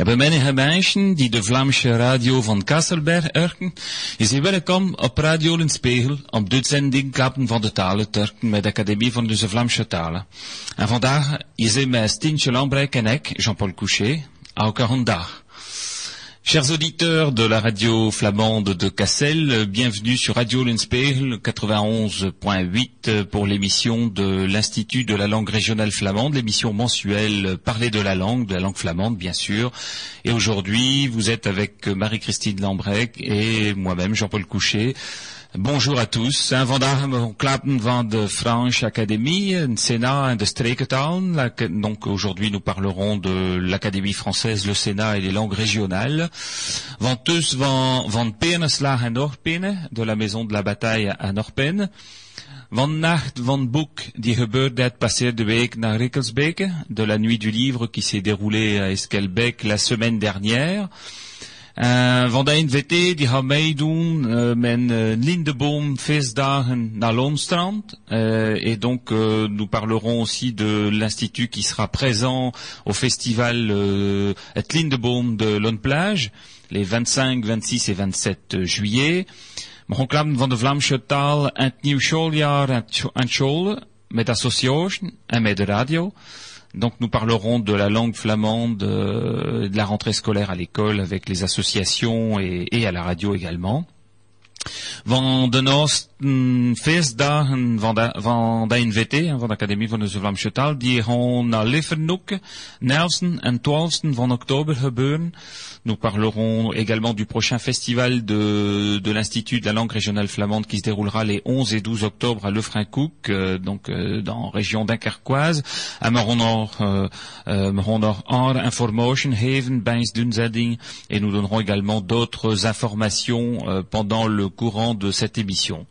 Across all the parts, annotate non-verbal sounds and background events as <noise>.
Ja, bij menige mensen die de Vlaamse radio van Kasselberg erken, is hij welkom op Radio in Spiegel op dit zending Klappen van de Talen Turken met de Academie van de Vlaamse Talen. En vandaag is hij met Stintje Lambrek en ik, Jean-Paul Couchet, elke vandaag. Chers auditeurs de la radio flamande de Cassel, bienvenue sur Radio Linspiegel 91.8 pour l'émission de l'Institut de la langue régionale flamande, l'émission mensuelle Parler de la langue, de la langue flamande bien sûr. Et aujourd'hui, vous êtes avec Marie-Christine Lambrec et moi-même Jean-Paul Couchet. Bonjour à tous. Un vandaag klappen van de Franche Académie, Sénat de Strekentaal. Donc aujourd'hui nous parlerons de l'Académie française, le Sénat et les langues régionales. Van dus van, van Peneslag en de la maison de la bataille à Norpen. Van Nacht van Boek, die gebeurde passeerde week naar Rikkelsbeke, de la nuit du livre qui s'est déroulée à Eskelbeck la semaine dernière. Uh, van de NVT die gaan meedoen uh, met uh, Lindeboom feestdagen naar Loonstrand. et donc nous parlerons aussi de l'institut qui sera présent au festival euh, Lindeboom de Loonplage les 25, 26 et 27 juillet. Mogen van de Vlaamse taal en het nieuw schooljaar en school met association en met de radio. Donc nous parlerons de la langue flamande, euh, de la rentrée scolaire à l'école avec les associations et, et à la radio également. Van de Nosten feestdagen van de, van de NVT, van de Academie van de Vlaamse Taal, die gaan naar Livernoek, 11 en 12 van oktober gebeuren. Nous parlerons également du prochain festival de, l'Institut de la langue régionale flamande qui se déroulera les 11 et 12 octobre à Lefrancouc, euh, donc euh, dans région dunkerquoise. À Maronor, euh, Maronor Or Information Haven, Dunzading, et nous donnerons également d'autres informations euh, pendant le courant de cette émission.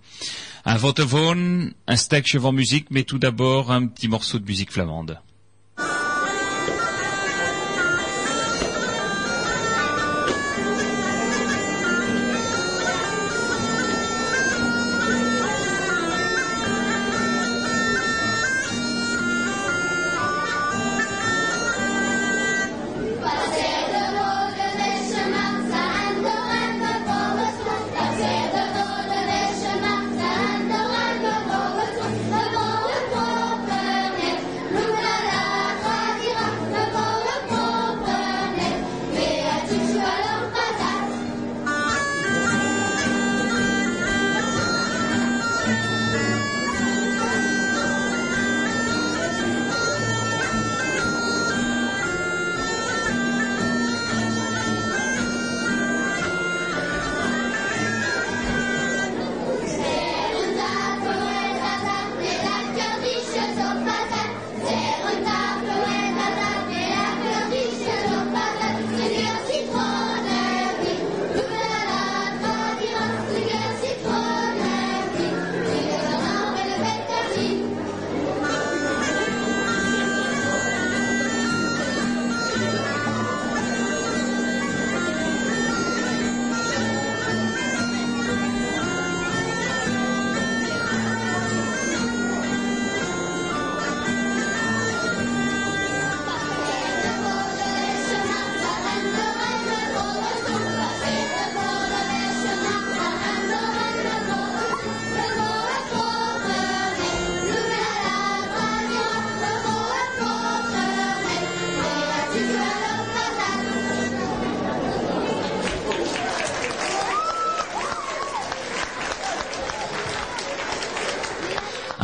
Un vote un steak chevant musique, mais tout d'abord un petit morceau de musique flamande.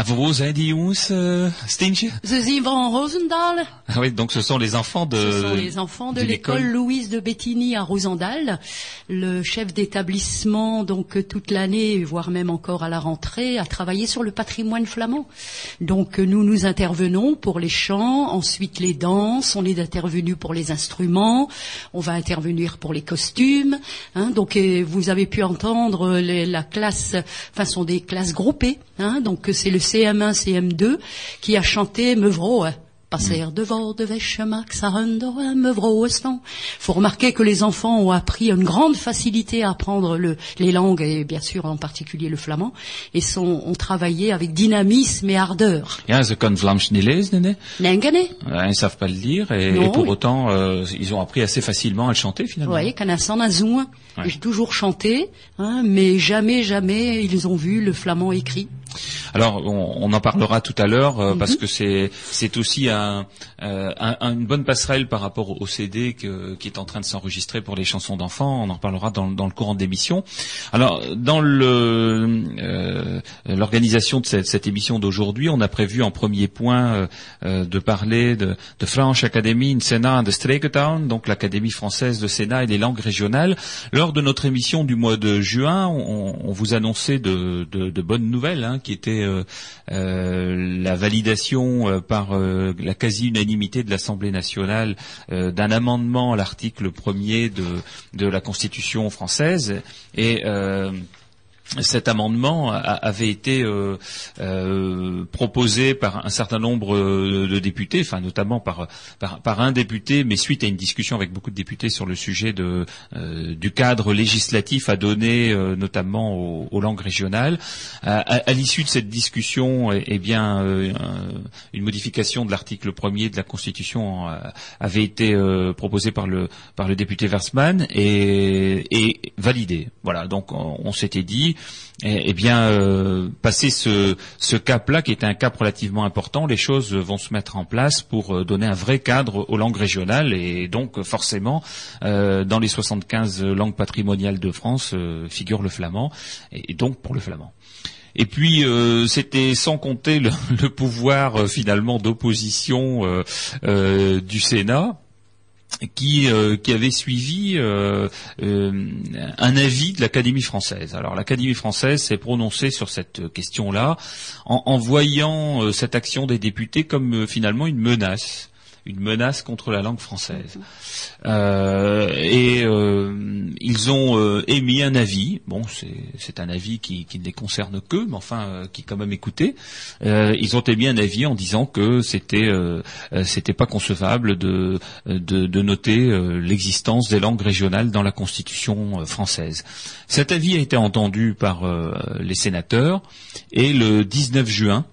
Wo zijn die jongens, uh, Stintje Ze zien van Rosendal. Ah oui, donc ce sont les enfants de... Ce sont les enfants de, de l'école Louise de Bettigny à Rosendal. Le chef d'établissement, donc toute l'année, voire même encore à la rentrée, a travaillé sur le patrimoine flamand. Donc nous nous intervenons pour les chants, ensuite les danses, on est intervenu pour les instruments, on va intervenir pour les costumes. Hein, donc vous avez pu entendre les, la classe, enfin sont des classes groupées. Hein, donc c'est le CM1, CM2 qui a chanté Meuvro passer devant de Max à Faut remarquer que les enfants ont appris une grande facilité à apprendre le, les langues et bien sûr en particulier le flamand et sont, ont travaillé avec dynamisme et ardeur. Ja, ze kan Vlaams niet lezen, ne? Ils ne savent pas le lire et, non, et pour oui. autant euh, ils ont appris assez facilement à le chanter finalement. Oui, quand un J'ai toujours chanté, hein, mais jamais, jamais ils ont vu le flamand écrit. Alors, on, en parlera tout à l'heure euh, parce mhm. que c'est aussi un, euh, une bonne passerelle par rapport au CD qui est en train de s'enregistrer pour les chansons d'enfants. On en parlera dans, le courant d'émission. Alors, dans euh, l'organisation de cette, émission d'aujourd'hui, on a prévu en premier point de parler de, de French Academy in Sénat de Streketown, donc l'Académie française de Sénat et des langues régionales. Lors de notre émission du mois de juin, on, vous annonçait de, de bonnes nouvelles. Hein, qui était euh, euh, la validation euh, par la quasi-unanimité de l'Assemblée nationale d'un amendement à l'article premier de, de la Constitution française. Et cet amendement avait été euh, euh, proposé par un certain nombre de députés, enfin notamment par, un député, mais suite à une discussion avec beaucoup de députés sur le sujet euh, du cadre législatif à donner, notamment aux, langues régionales. À, l'issue de cette discussion, eh, eh bien, une modification de l'article premier de la Constitution avait été proposée par le député Versman et, et validée. Voilà, donc on s'était dit eh, eh bien, euh, passer ce, ce cap-là, qui est un cap relativement important, les choses vont se mettre en place pour euh, donner un vrai cadre aux langues régionales et donc forcément, euh, dans les 75 langues patrimoniales de France figure le flamand et, donc pour le flamand. Et puis c'était sans compter le <laughs> pouvoir finalement d'opposition du Sénat qui, euh, qui avait suivi euh, euh, un avis de l'Académie française. Alors l'Académie française s'est prononcée sur cette question-là en, voyant cette action des députés comme finalement une menace une menace contre la langue française. Euh, et euh, ils ont euh, émis un avis. Bon, c'est un avis qui, qui, ne les concerne que, mais enfin euh, qui est quand même écouté. Euh, ils ont émis un avis en disant que c'était c'était pas concevable de de, de noter l'existence des langues régionales dans la Constitution française. Cet avis a été entendu par les sénateurs et le 19 juin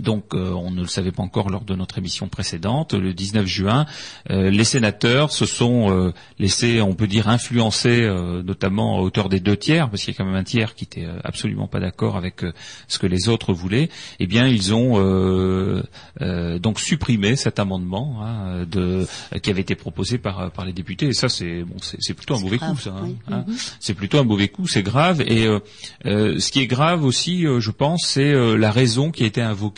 donc euh, on ne le savait pas encore lors de notre émission précédente, le 19 juin, euh, les sénateurs se sont euh, laissés, on peut dire, influencer, notamment à hauteur des deux tiers, parce qu'il y a quand même un tiers qui était absolument pas d'accord avec ce que les autres voulaient. Eh bien, ils ont donc supprimé cet amendement hein, de, qui avait été proposé par, par les députés. Et ça, c'est bon, c'est plutôt un mauvais coup, ça. Hein, hein. Mm-hmm. C'est plutôt un mauvais coup, c'est grave. Et ce qui est grave aussi, je pense, c'est la raison qui a été invoquée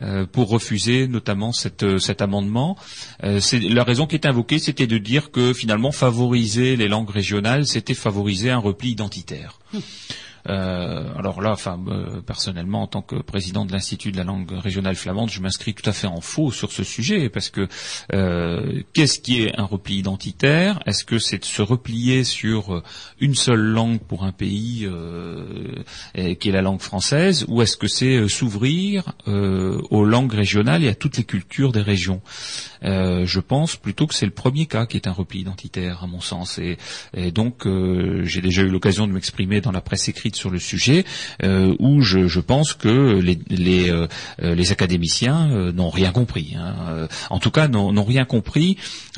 euh, pour refuser notamment euh, cet amendement. Euh, la raison qui est invoquée, c'était de dire que finalement favoriser les langues régionales, c'était favoriser un repli identitaire. Hum. Euh, alors là, enfin, euh, personnellement, en tant que président de l'Institut de la langue régionale flamande, je m'inscris tout à fait en faux sur ce sujet, parce que euh, qu'est-ce qui est un repli identitaire? Est-ce que c'est de se replier sur une seule langue pour un pays qui est la langue française, ou est-ce que c'est s'ouvrir aux langues régionales et à toutes les cultures des régions? Je pense plutôt que c'est le premier cas qui est un repli identitaire, à mon sens, et donc j'ai déjà eu l'occasion de m'exprimer dans la presse écrite sur le sujet, euh, où je, pense que les, euh, académiciens euh, n'ont rien compris. Hein. En tout cas, n'ont rien compris,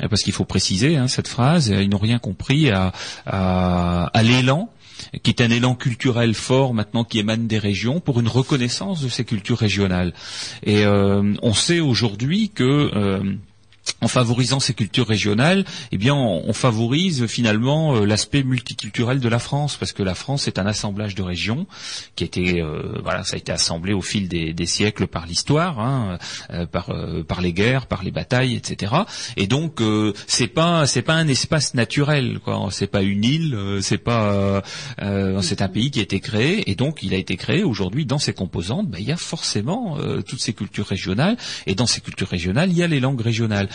parce qu'il faut préciser hein, cette phrase, ils n'ont rien compris à, à, l'élan qui est un élan culturel fort maintenant qui émane des régions pour une reconnaissance de ces cultures régionales. Et on sait aujourd'hui que en favorisant ces cultures régionales, eh bien, on, favorise finalement euh, l'aspect multiculturel de la France, parce que la France est un assemblage de régions qui a été, euh, voilà, ça a été assemblé au fil des, siècles par l'histoire, hein, euh, par par les guerres, par les batailles, etc. Et donc, c'est pas c'est pas un espace naturel, quoi. C'est pas une île, c'est pas c'est un pays qui a été créé, et donc il a été créé aujourd'hui dans ses composantes. Ben, il y a forcément toutes ces cultures régionales, et dans ces cultures régionales, il y a les langues régionales.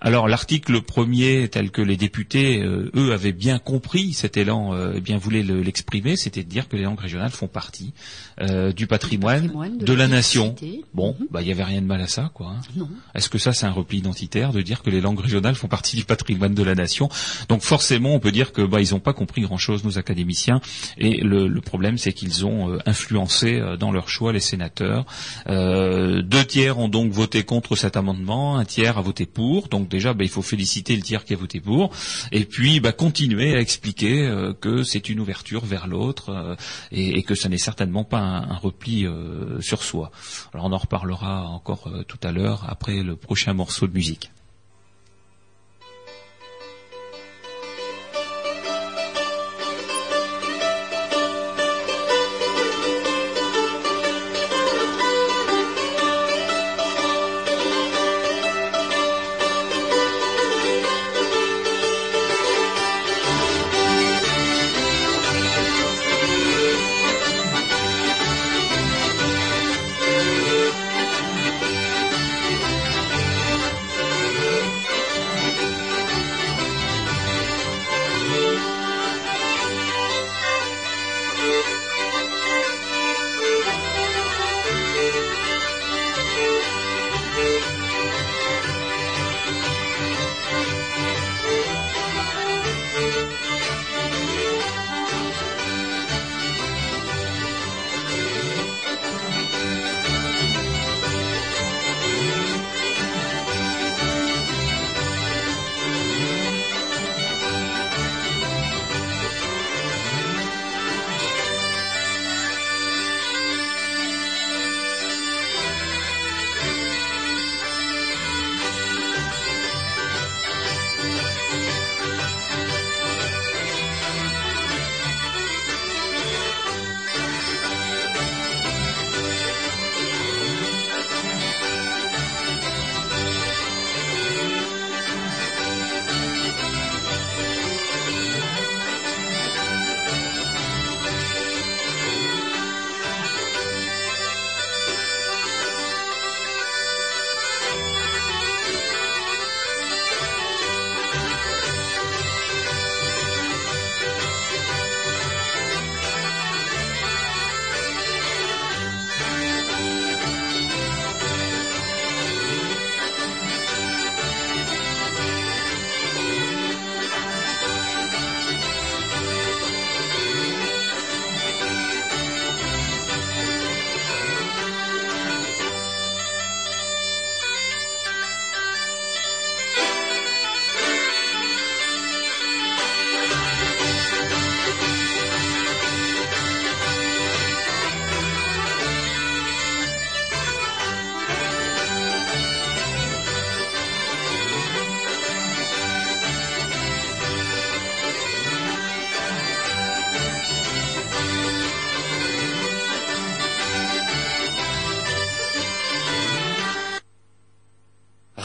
Alors l'article premier, tel que les députés, euh, eux, avaient bien compris cet élan, euh, eh bien voulaient l'exprimer, c'était de dire que les langues régionales font partie euh, du patrimoine, de, la, nation. Bon, mhm. bah il y avait rien de mal à ça, quoi. Hein. Est-ce que ça c'est un repli identitaire de dire que les langues régionales font partie du patrimoine de la nation? Donc forcément, on peut dire que bah ils n'ont pas compris grand-chose nos académiciens. Et le, le problème, c'est qu'ils ont influencé dans leur choix les sénateurs. deux tiers ont donc voté contre cet amendement, un tiers a voté pour. Donc déjà, bah, il faut féliciter le tiers qui a voté pour, et puis bah, continuer à expliquer euh, que c'est une ouverture vers l'autre euh, et, que ce n'est certainement pas un, repli euh, sur soi. Alors on en reparlera encore tout à l'heure après le prochain morceau de musique.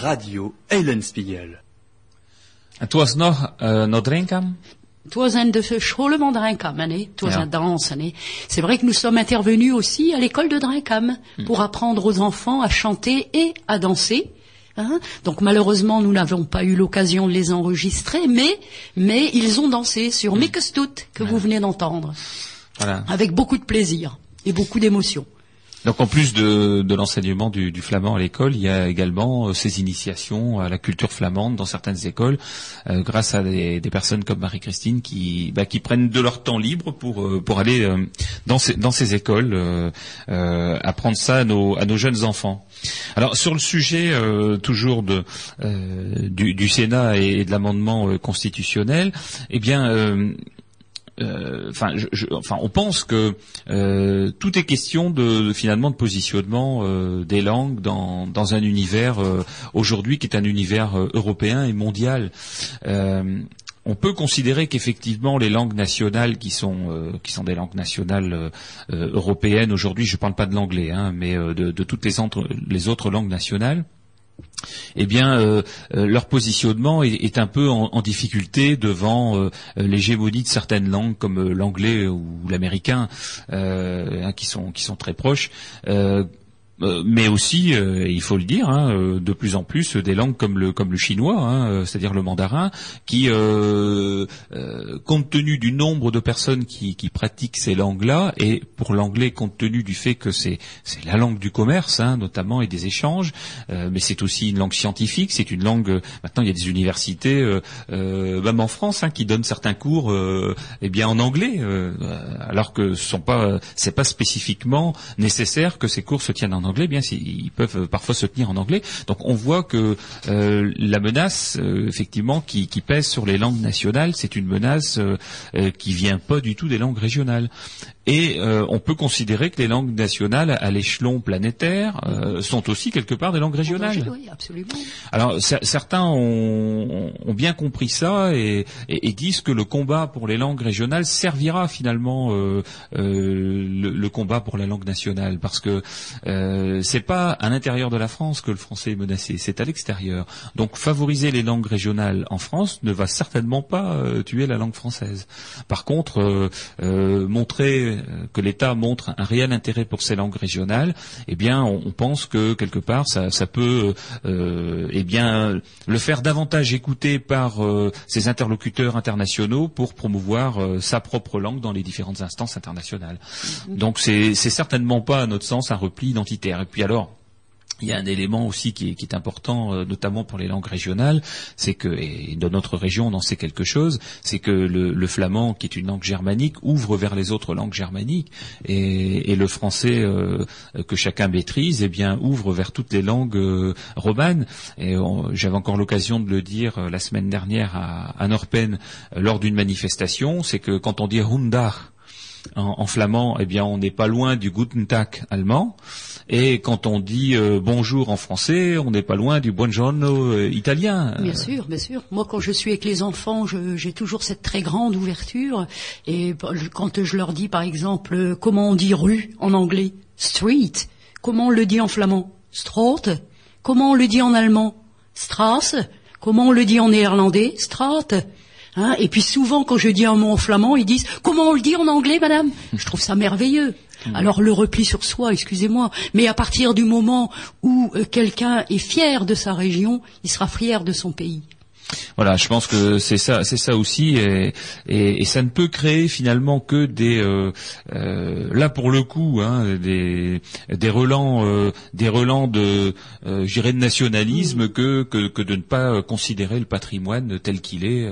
Radio Eulenspiegel. Het was nog, uh, nog drinkam? de hein, danse. C'est vrai que nous sommes intervenus aussi à l'école de Drinkam hmm. pour apprendre aux enfants à chanter et à danser. Hein. Donc malheureusement, nous n'avons pas eu l'occasion de les enregistrer, mais, mais ils ont dansé sur mmh. que vous venez d'entendre. Voilà. Avec beaucoup de plaisir et beaucoup d'émotion. Donc en plus de, l'enseignement du, flamand à l'école, il y a également euh, ces initiations à la culture flamande dans certaines écoles, euh, grâce à des, personnes comme Marie-Christine qui, bah, qui prennent de leur temps libre pour, euh, aller dans, ces, écoles apprendre ça à nos, jeunes enfants. Alors sur le sujet toujours du, Sénat et, de l'amendement constitutionnel, eh bien euh, enfin, on pense que euh, tout est question de, finalement de positionnement euh, des langues dans, un univers aujourd'hui qui est un univers européen et mondial. on peut considérer qu'effectivement les langues nationales qui sont qui sont des langues nationales européennes aujourd'hui, je ne parle pas de l'anglais, hein, mais de, toutes les autres langues nationales, eh bien, euh, euh, leur positionnement est, un peu en, difficulté devant euh, l'hégémonie de certaines langues comme l'anglais ou l'américain, hein, qui sont qui sont très proches mais aussi, euh, il faut le dire, hein, euh, de plus en plus des langues comme le chinois, hein, c'est-à-dire le mandarin, qui, compte tenu du nombre de personnes qui, pratiquent ces langues-là, et pour l'anglais, compte tenu du fait que c'est c'est la langue du commerce, hein, notamment et des échanges, mais c'est aussi une langue scientifique, c'est une langue. Maintenant, il y a des universités, même en France, hein, qui donnent certains cours, eh bien en anglais, alors que ce sont pas, c'est pas spécifiquement nécessaire que ces cours se tiennent en anglais anglais, ils peuvent euh, parfois se tenir en anglais. Donc on voit que euh, la menace, euh, effectivement, qui, pèse sur les langues nationales, c'est une menace qui vient pas du tout des langues régionales. Et euh, on peut considérer que les langues nationales à l'échelon planétaire euh, sont aussi quelque part des langues régionales. Oui, absolument. Alors certains ont, ont, bien compris ça et, et, et, disent que le combat pour les langues régionales servira finalement euh, euh le, le, combat pour la langue nationale, parce que euh, c'est pas à l'intérieur de la France que le français est menacé, c'est à l'extérieur. Donc favoriser les langues régionales en France ne va certainement pas tuer la langue française. Par contre, montrer euh, que l'État montre un réel intérêt pour ces langues régionales, eh bien, on, pense que quelque part, ça, peut, euh, eh bien, le faire davantage écouter par euh, ses interlocuteurs internationaux pour promouvoir sa propre langue dans les différentes instances internationales. Donc, c'est certainement pas, à notre sens, un repli identitaire. Et puis alors, il y a un élément aussi qui est, important, euh, notamment pour les langues régionales, c'est que, et dans notre région on en sait quelque chose, c'est que le, flamand, qui est une langue germanique, ouvre vers les autres langues germaniques, et, le français euh, que chacun maîtrise, eh bien, ouvre vers toutes les langues euh, romanes. Et j'avais encore l'occasion de le dire la semaine dernière à, Norpen lors d'une manifestation, c'est que quand on dit Hundar en, flamand, eh bien, on n'est pas loin du Guten Tag allemand. Et quand on dit euh, bonjour en français, on n'est pas loin du buongiorno euh, italien. Bien sûr, bien sûr. Moi, quand je suis avec les enfants, j'ai toujours cette très grande ouverture. Et quand je leur dis, par exemple, comment on dit rue en anglais, street, comment on le dit en flamand, straat, comment on le dit en allemand, strasse, comment on le dit en néerlandais, straat. Hein et puis souvent, quand je dis un mot en flamand, ils disent comment on le dit en anglais, madame? Je trouve ça merveilleux. Alors le repli sur soi, excusez-moi, mais à partir du moment où euh, quelqu'un est fier de sa région, il sera fier de son pays. Voilà, je pense que c'est ça, c'est ça aussi, et, et, ça ne peut créer finalement que des, euh, euh, là pour le coup, hein, des, des relents, euh, des relents de, euh, de nationalisme que, que, que de ne pas considérer le patrimoine tel qu'il est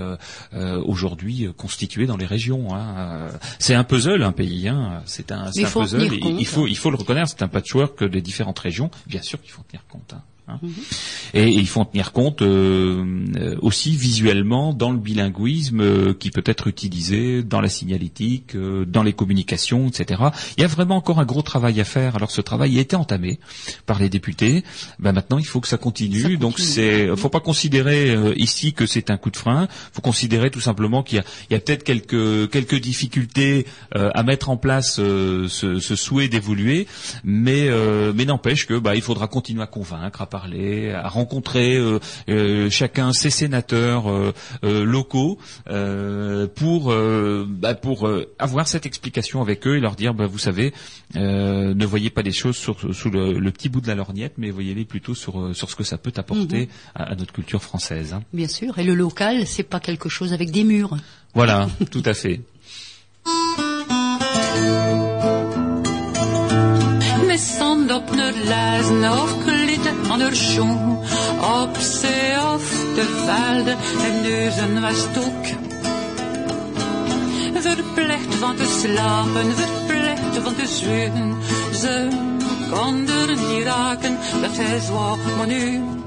aujourd'hui constitué dans les régions. Hein. C'est un puzzle, un pays, hein. c'est un, un puzzle. il faut, il faut le reconnaître, c'est un patchwork des différentes régions. Bien sûr qu'il faut tenir compte. Hein. Hein. Et, il faut en tenir compte euh, euh, aussi visuellement dans le bilinguisme euh, qui peut être utilisé dans la signalétique, dans les communications, etc. Il y a vraiment encore un gros travail à faire. Alors ce travail a été entamé par les députés. Ben maintenant, il faut que ça continue. Donc c'est, faut pas considérer ici que c'est un coup de frein. Il faut considérer tout simplement qu'il y a, peut-être quelques quelques difficultés à mettre en place ce, ce, souhait d'évoluer, mais mais n'empêche que bah, il faudra continuer à convaincre, à parler, à rencontrer euh, euh, chacun ses sénateurs euh, locaux pour bah, pour avoir cette explication avec eux et leur dire bah, vous savez ne voyez pas les choses sous le, petit bout de la lorgnette mais voyez-les plutôt sur sur ce que ça peut apporter mhm. à, notre culture française. Hein. Bien sûr et le local c'est pas quelque chose avec des murs. Voilà, <laughs> tout à fait. Op zee of de velden en neuzen was ook. Verplicht van te slapen, verplicht van te zwegen. Ze konden niet raken, dat is wat maar nu.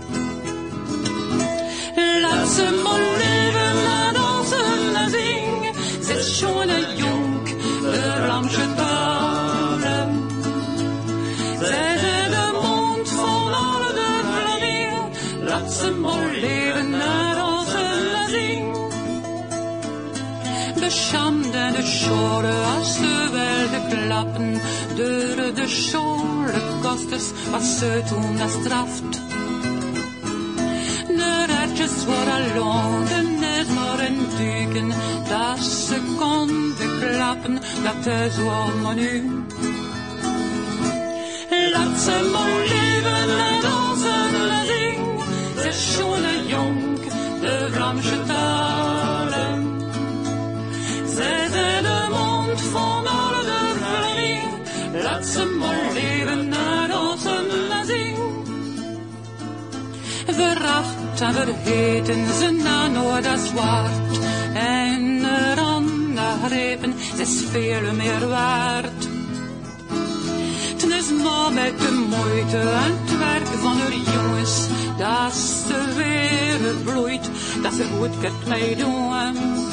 De als de wilde klappen, deuren de schore kosters, wat ze toen dat straft. De ratjes worden londen, net maar een duiken, dat ze konden klappen, dat is allemaal nu. Laat ze mon leven en dansen en zing. Ze schone jonk, de Vlaamse talen. De Vlaming. Laat ze maar leven en dansen en zing. Veracht en vergeten ze na nooit dat zwart. En eraan grepen, ze is veel meer waard. Het is maar met de moeite en het werk van de jongens, dat ze weer bloeit, dat ze goed kunt meedoen.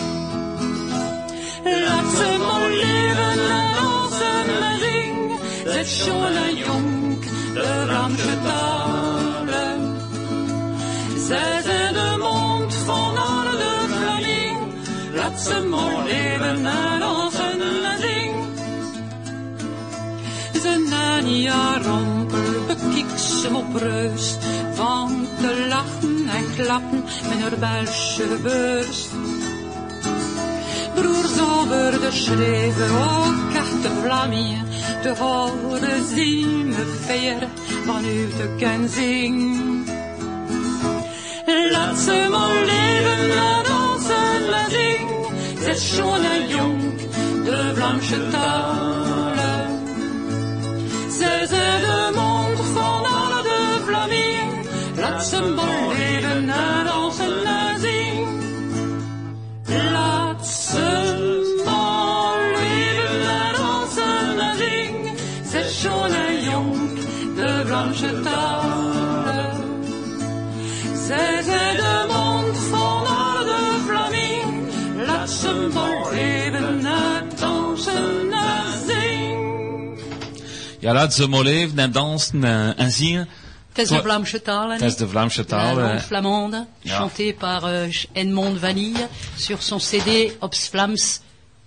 Laat ze maar leven en dansen en zingen, zet en jong, de Ramse talen. Zij zijn de mond van alle Vlaming, laat ze maar leven en dansen en zingen. Ze Nania rompel bekikt ze op reus van te lachen en klappen met haar Belgische beurs. Broers over de schreven, ook echte Vlamingen, te horen zien me veer de kenzing. Laat ze leven en dansen ze de Vlaamse talen. Zij zijn de mond van alle de Vlamingen. Laat ze en zingen. Het is Toi- de Het is de eh, langue flamande, Ja. chantée par euh, Edmond Vanille sur son CD Ops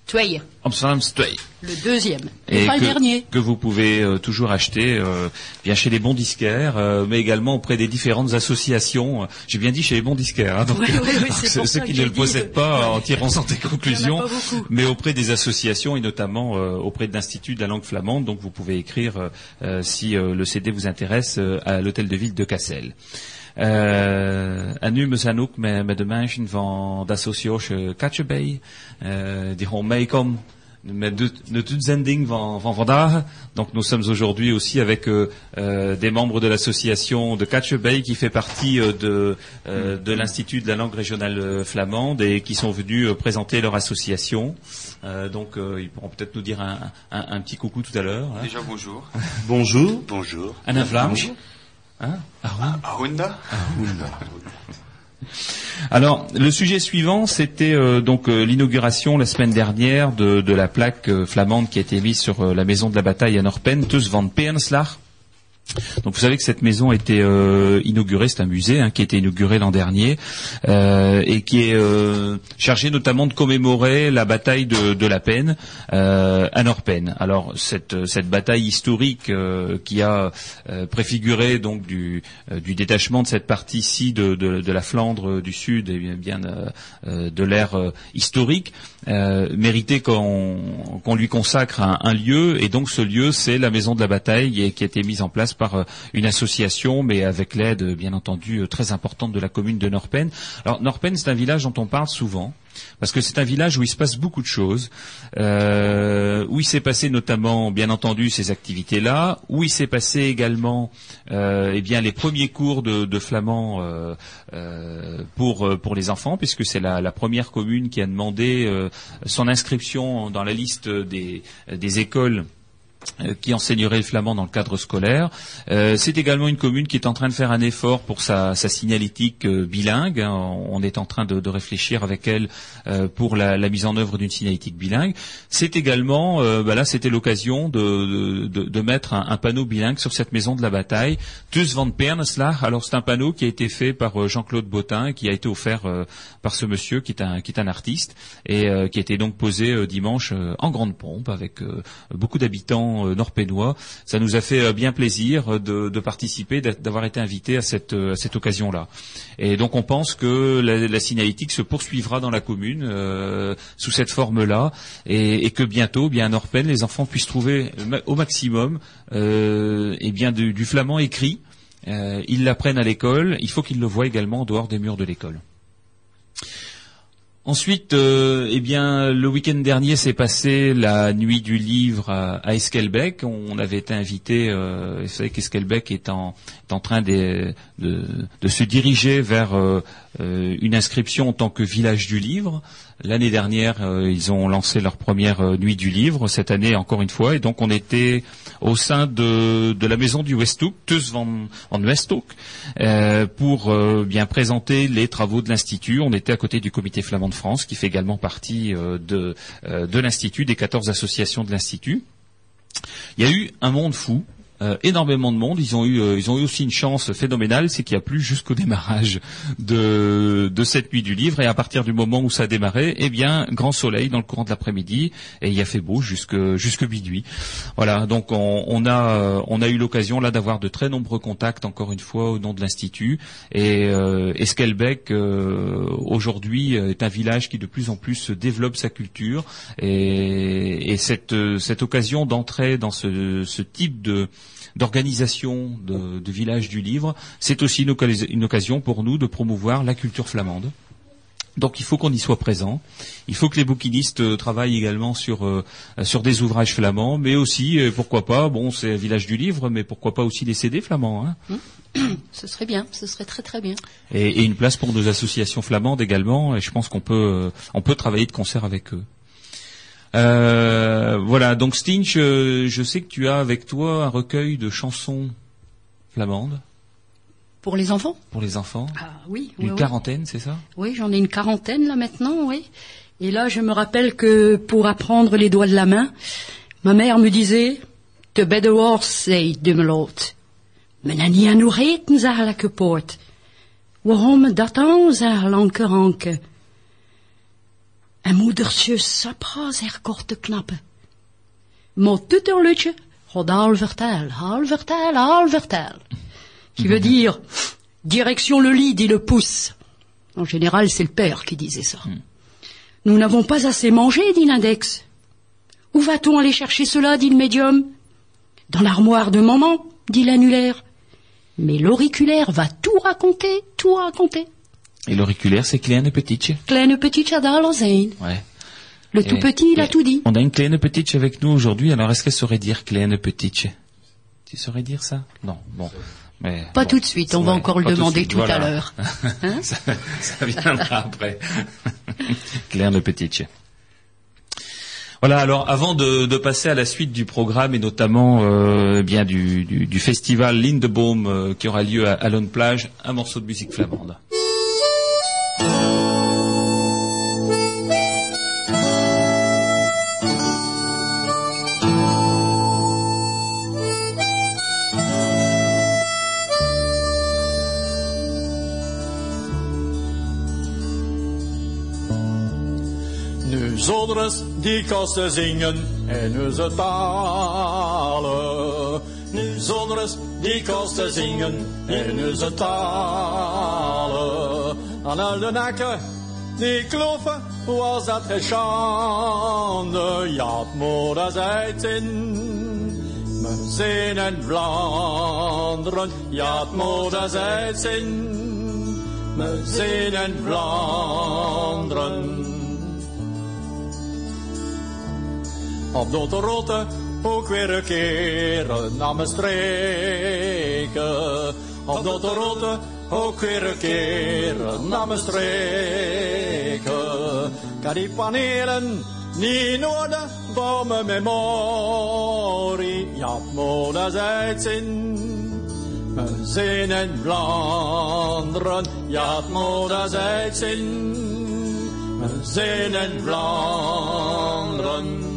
Vlaams 2, Op Vlaams 2. le deuxième, et, pas que, le dernier. que vous pouvez euh, toujours acheter euh, bien chez les bons disquaires, euh, mais également auprès des différentes associations. J'ai bien dit chez les bons disquaires, hein, donc, <laughs> ceux qui ne le possèdent pas en tirant sans tes <laughs> conclusions, mais auprès des associations et notamment euh, auprès de l'Institut de la langue flamande. Donc vous pouvez écrire euh, euh, si euh, le CD vous intéresse euh, à l'hôtel de ville de Cassel. Uh, en nu, we zijn ook met, met de mensen van de associatie Katjebay, uh, die gewoon meekomen met de, de uitzending van, van vandaag. Donc nous sommes aujourd'hui aussi avec euh, euh, des membres de l'association de Katjebay qui fait partie euh, de, euh, de l'Institut de la langue régionale euh, flamande et qui sont venus euh, présenter leur association. Euh, donc euh, ils pourront peut-être nous dire un, un, un petit coucou tout à l'heure. hein. Déjà bonjour. Bonjour. Bonjour. En een Vlaams. Hein. Ahunda. Alors, le sujet suivant, c'était euh, donc euh, l'inauguration la semaine dernière de, de la plaque euh, flamande qui a été mise sur la maison de la bataille à Norpen, Tus van Peernslach. Donc vous savez que cette maison a été euh, inaugurée, c'est un musée hein, qui a été inauguré l'an dernier euh, et qui est euh, chargé notamment de commémorer la bataille de, la Peine euh, à Norpen. Alors cette, cette bataille historique qui a préfiguré donc du, détachement de cette partie-ci de, de, la Flandre du Sud et bien, de l'ère historique méritait qu'on lui consacre un, lieu et donc ce lieu c'est la maison de la bataille qui a été mise en place par euh, une association mais avec l'aide euh, bien entendu euh, très importante de la commune de Norpen. Alors Norpen c'est un village dont on parle souvent parce que c'est un village où il se passe beaucoup de choses, où il s'est passé notamment, bien entendu, ces activités-là, où il s'est passé également, eh bien, les premiers cours de, de flamand euh, pour pour les enfants, puisque c'est la, première commune qui a demandé son inscription dans la liste des des écoles qui enseignerait le flamand dans le cadre scolaire. Euh, c'est également une commune qui est en train de faire un effort pour sa, sa signalétique euh, bilingue. hein. On est en train de, de réfléchir avec elle euh, pour la, la mise en œuvre d'une signalétique bilingue. C'est également, euh, bah là, c'était l'occasion de, de, de mettre un, panneau bilingue sur cette maison de la bataille. Dus van Perneslach. Alors c'est un panneau qui a été fait par euh, Jean-Claude Bottin qui a été offert euh, par ce monsieur qui est un, qui est un artiste et euh, qui a été donc posé euh, dimanche euh, en grande pompe avec euh, beaucoup d'habitants euh, nord-pénois. Ça nous a fait euh, bien plaisir de, de participer, d'avoir été invité à cette, occasion-là. Et donc on pense que la, la se poursuivra dans la commune euh, sous cette forme-là, et, et, que bientôt, bien à Nord-Pen, les enfants puissent trouver au maximum euh, eh bien du, flamand écrit. Euh, ils l'apprennent à l'école. Il faut qu'ils le voient également en dehors des murs de l'école. Ensuite, euh, eh bien, le week-end dernier s'est passé la nuit du livre à, à Esquelbec. On avait été invité. Euh, vous savez qu'Esquelbec est en, train de, se diriger vers euh, euh, une inscription en tant que village du livre. L'année dernière, euh, ils ont lancé leur première euh, nuit du livre. Cette année, encore une fois, et donc on était au sein de, la maison du Westhoek, Tus van, van Westhoek, euh, pour bien présenter les travaux de l'institut. On était à côté du Comité flamand de France, qui fait également partie de, de l'institut, des 14 associations de l'institut. Il y a eu un monde fou, euh, énormément de monde. Ils ont eu, euh, ils ont eu aussi une chance phénoménale, c'est qu'il y a plu jusqu'au <laughs> démarrage de, de cette nuit du livre. Et à partir du moment où ça a démarré, eh bien, grand soleil dans le courant de l'après-midi, et il a fait beau jusque jusque minuit. Voilà. Donc on, on a on a eu l'occasion là d'avoir de très nombreux contacts encore une fois au nom de l'institut. Et euh, Esquelbec euh, aujourd'hui est un village qui de plus en plus développe sa culture et, et cette cette occasion d'entrer dans ce, ce type de d'organisation de, de village du livre, c'est aussi une, une, occasion pour nous de promouvoir la culture flamande. Donc il faut qu'on y soit présent. Il faut que les bouquinistes euh, travaillent également sur euh, sur des ouvrages flamands, mais aussi euh, pourquoi pas, bon c'est un village du livre, mais pourquoi pas aussi des CD flamands. Hein mmh. <coughs> ce serait bien, ce serait très très bien. Et, et, une place pour nos associations flamandes également. Et je pense qu'on peut on peut travailler de concert avec eux. Euh, voilà, donc Stinch, euh, je sais que tu as avec toi un recueil de chansons flamandes. Pour les enfants? Pour les enfants ah, Oui. Une oui, quarantaine, c'est ça? Oui, j'en ai une quarantaine là maintenant, oui. Et là, je me rappelle que pour apprendre les doigts de la main, ma mère me disait « De better horse, say Dummelot. Men en niet aan uw reten, zakelijke poort. Waarom dat dan? En moedertje sapra zich kort te knappen. Maar tutterlutje had al vertel, al vertel, al vertel. Qui veut dire, direction le lit, dit le pouce. En général, c'est le père qui disait ça. Nous n'avons pas assez mangé, dit l'index. Où va-t-on aller chercher cela, dit le médium. Dans l'armoire de maman, dit l'annulaire. Mais l'auriculaire va tout raconter, tout raconter. Et l'auriculaire, c'est Kleine Petitje. Kleine Petitje d'Alozijn. Ouais. Le Et- tout petit, il a tout dit. On a une Kleine Petitje avec nous aujourd'hui, alors est-ce qu'elle saurait dire Kleine Petitje Tu saurais dire ça? Non, bon. Mais, Pas bon, tout de suite, on va encore le tout demander suite, tout à l'heure. <laughs> Hein ça, ça viendra après. <laughs> Kleine Petitje. Voilà. Alors, avant de, de passer à la suite du programme et notamment euh, eh bien du, du, du festival Lindebaum euh, qui aura lieu à Alone Plage, un morceau de musique flamande. Die kosten zingen en onze talen. Nu zonders die kosten zingen en onze talen. Aan al de nakken die kloffen was dat geen schande. Ja, het moeder zei het in. We zijn in Vlaanderen, ja, het moeder zei het in. We zijn in Vlaanderen. Op de rotte ook weer een keer naar mijn streken. Op de rotte ook weer een keer naar mijn streken. Kan die panelen niet nodig voor mijn memorie. Ja, moeder zei het zin. We zijn in Vlaanderen, ja, moeder zei het zin. We zijn in Vlaanderen.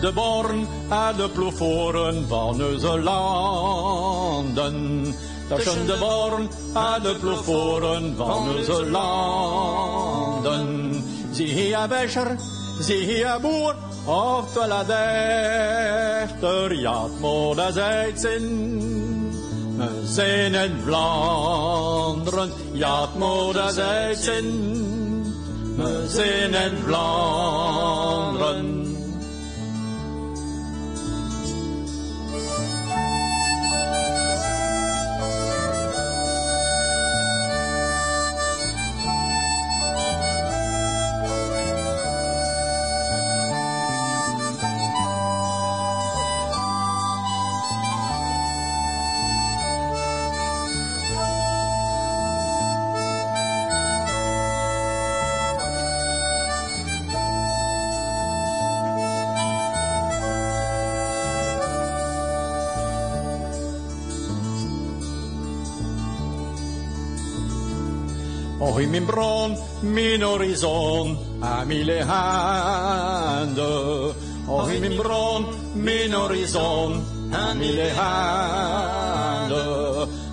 De born en de ploeforen van onze landen. De born en de ploeforen van onze. Zie hier Becher, zie hier boer, of la dechter, ja, het moeder zijt zin. We zijn in Vlaanderen, ja, het moeder zijt zin. We zijn in Vlaanderen. Oh, in mijn bron, mijn horizon, aan mille handen. Oh, in mijn bron, mijn horizon, aan mille handen.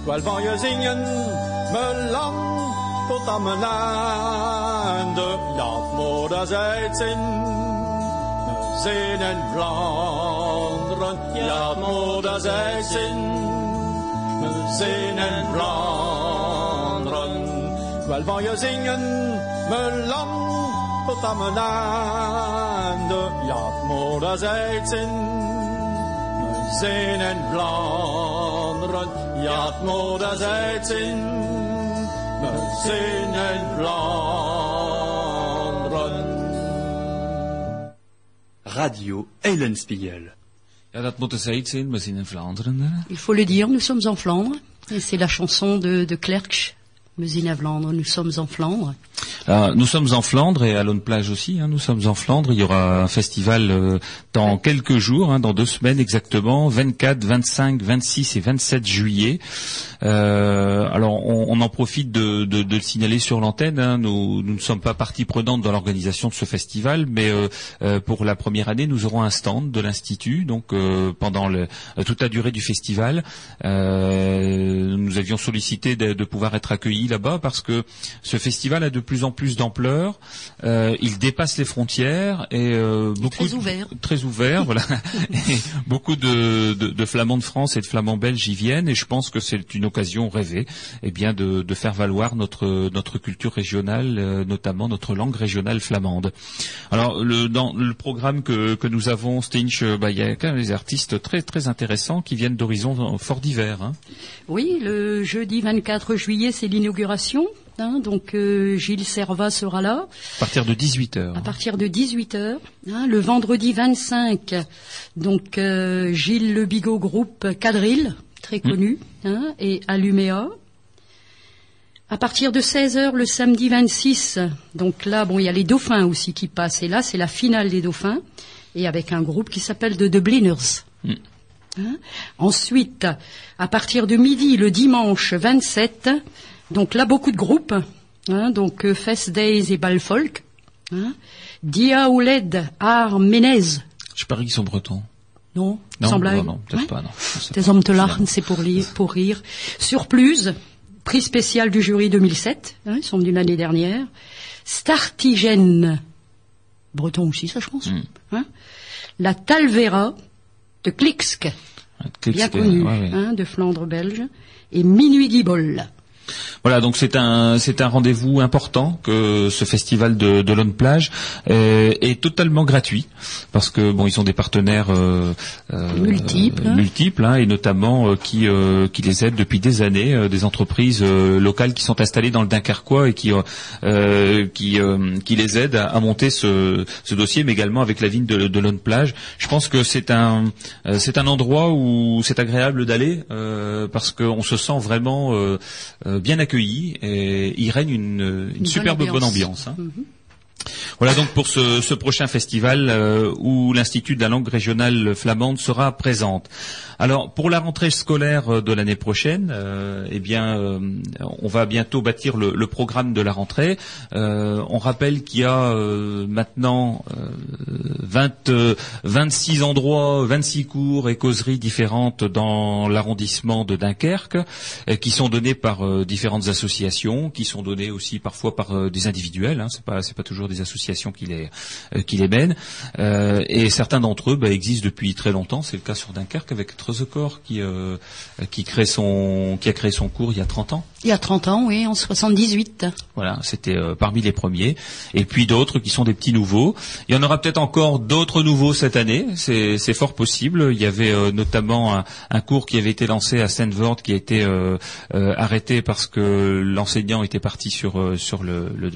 Terwijl van je zingen, mijn land tot aan mijn einde. Laat moeder uitzien, we zijn in Vlaanderen. Laat moeder uitzien, we zijn in Vlaanderen. Radio Eulenspiegel. Ja, dat moet zij zijn, we zijn in Vlaanderen. Hè? Il faut le dire, nous sommes en Flandre. Et c'est la chanson de, de Musine à Flandre. Nous sommes en Flandre. Euh, nous sommes en Flandre et à Lone Plage aussi. Hein, nous sommes en Flandre. Il y aura un festival euh, dans quelques jours, hein, dans deux semaines exactement, 24, 25, 26 et 27 juillet. Euh, alors, on, on en profite de, de, de le signaler sur l'antenne. Hein, nous, nous ne sommes pas partie prenante dans l'organisation de ce festival, mais euh, pour la première année, nous aurons un stand de l'institut. Donc, pendant le, toute la durée du festival, nous avions sollicité de, de pouvoir être accueillis là-bas parce que ce festival a de plus en plus d'ampleur. Euh, il dépasse les frontières et euh, beaucoup très ouvert. très ouvert, voilà. <laughs> Et beaucoup de, de, de flamands de France et de flamands belges y viennent et je pense que c'est une occasion rêvée, eh bien, de, de faire valoir notre notre culture régionale, euh, notamment notre langue régionale flamande. Alors, le, dans le programme que, que nous avons, Stinch, euh, bah, il y a quand même des artistes très très intéressants qui viennent d'horizons fort divers. Hein. Oui, le jeudi 24 juillet, c'est l'inauguration. Donc euh, Gilles Servat sera là. À partir de 18h. À partir de 18h. hein, le vendredi 25, donc euh, Gilles Le Bigot Groupe Quadrille, très connu, hein, et Alluméa. À partir de 16h le samedi 26, donc là, bon, il y a les dauphins aussi qui passent, et là, c'est la finale des dauphins, et avec un groupe qui s'appelle The Dubliners. Mm. Hein. Ensuite, à partir de midi le dimanche 27, donc là, beaucoup de groupes, hein, donc euh, Fest Days et Balfolk, hein, Dia Ouled Armenez, Je parie qu'ils sont bretons. non, Non, non, non, peut-être Ouais. pas. Non, pas. hommes te larn, c'est pour, lire, pour rire. Surplus, prix spécial du jury 2007, hein, ils sont venus l'année dernière. Startigène, breton aussi, ça je pense. Mm. Hein. La Talvera de Klixk, bien c'était- connu, ouais, ouais. hein, de Flandre belge. Et Minuit Guibol. Voilà, donc c'est un c'est un rendez-vous important que ce festival de, de Lone Plage euh, est totalement gratuit parce que bon ils sont des partenaires euh, euh, Multiples. multiples hein, et notamment euh, qui qui les aident depuis des années des entreprises locales qui sont installées dans le Dunkerquois et qui qui qui les aident à, à monter ce, ce dossier mais également avec la ville de, de Lone Plage. Je pense que c'est un c'est un endroit où c'est agréable d'aller parce qu'on se sent vraiment bien accueilli et il règne une, une superbe bonne ambiance. ambiance. hein. Mhm. Voilà donc pour ce, ce prochain festival euh, où l'Institut de la langue régionale flamande sera présente. Alors pour la rentrée scolaire euh, de l'année prochaine, euh, eh bien, euh, on va bientôt bâtir le, le programme de la rentrée. Euh, on rappelle qu'il y a euh, maintenant 20, 26 endroits, 26 cours et causeries différentes dans l'arrondissement de Dunkerque, qui sont donnés par différentes associations, qui sont donnés aussi parfois par des individuels. Hein, c'est pas pas toujours des associations qui les qui les mènent. et certains d'entre eux bah, existent depuis très longtemps. C'est le cas sur Dunkerque avec Trezecor qui euh, qui crée son qui a créé son cours il y a 30 ans. Il y a 30 ans, oui, en 78. Voilà, c'était euh, parmi les premiers. Et puis d'autres qui sont des petits nouveaux. Il y en aura peut-être encore d'autres nouveaux cette année. C'est fort possible. Il y avait euh, notamment un, un, cours qui avait été lancé à Saint-Vord qui a été euh, arrêté parce que l'enseignant était parti sur sur le, le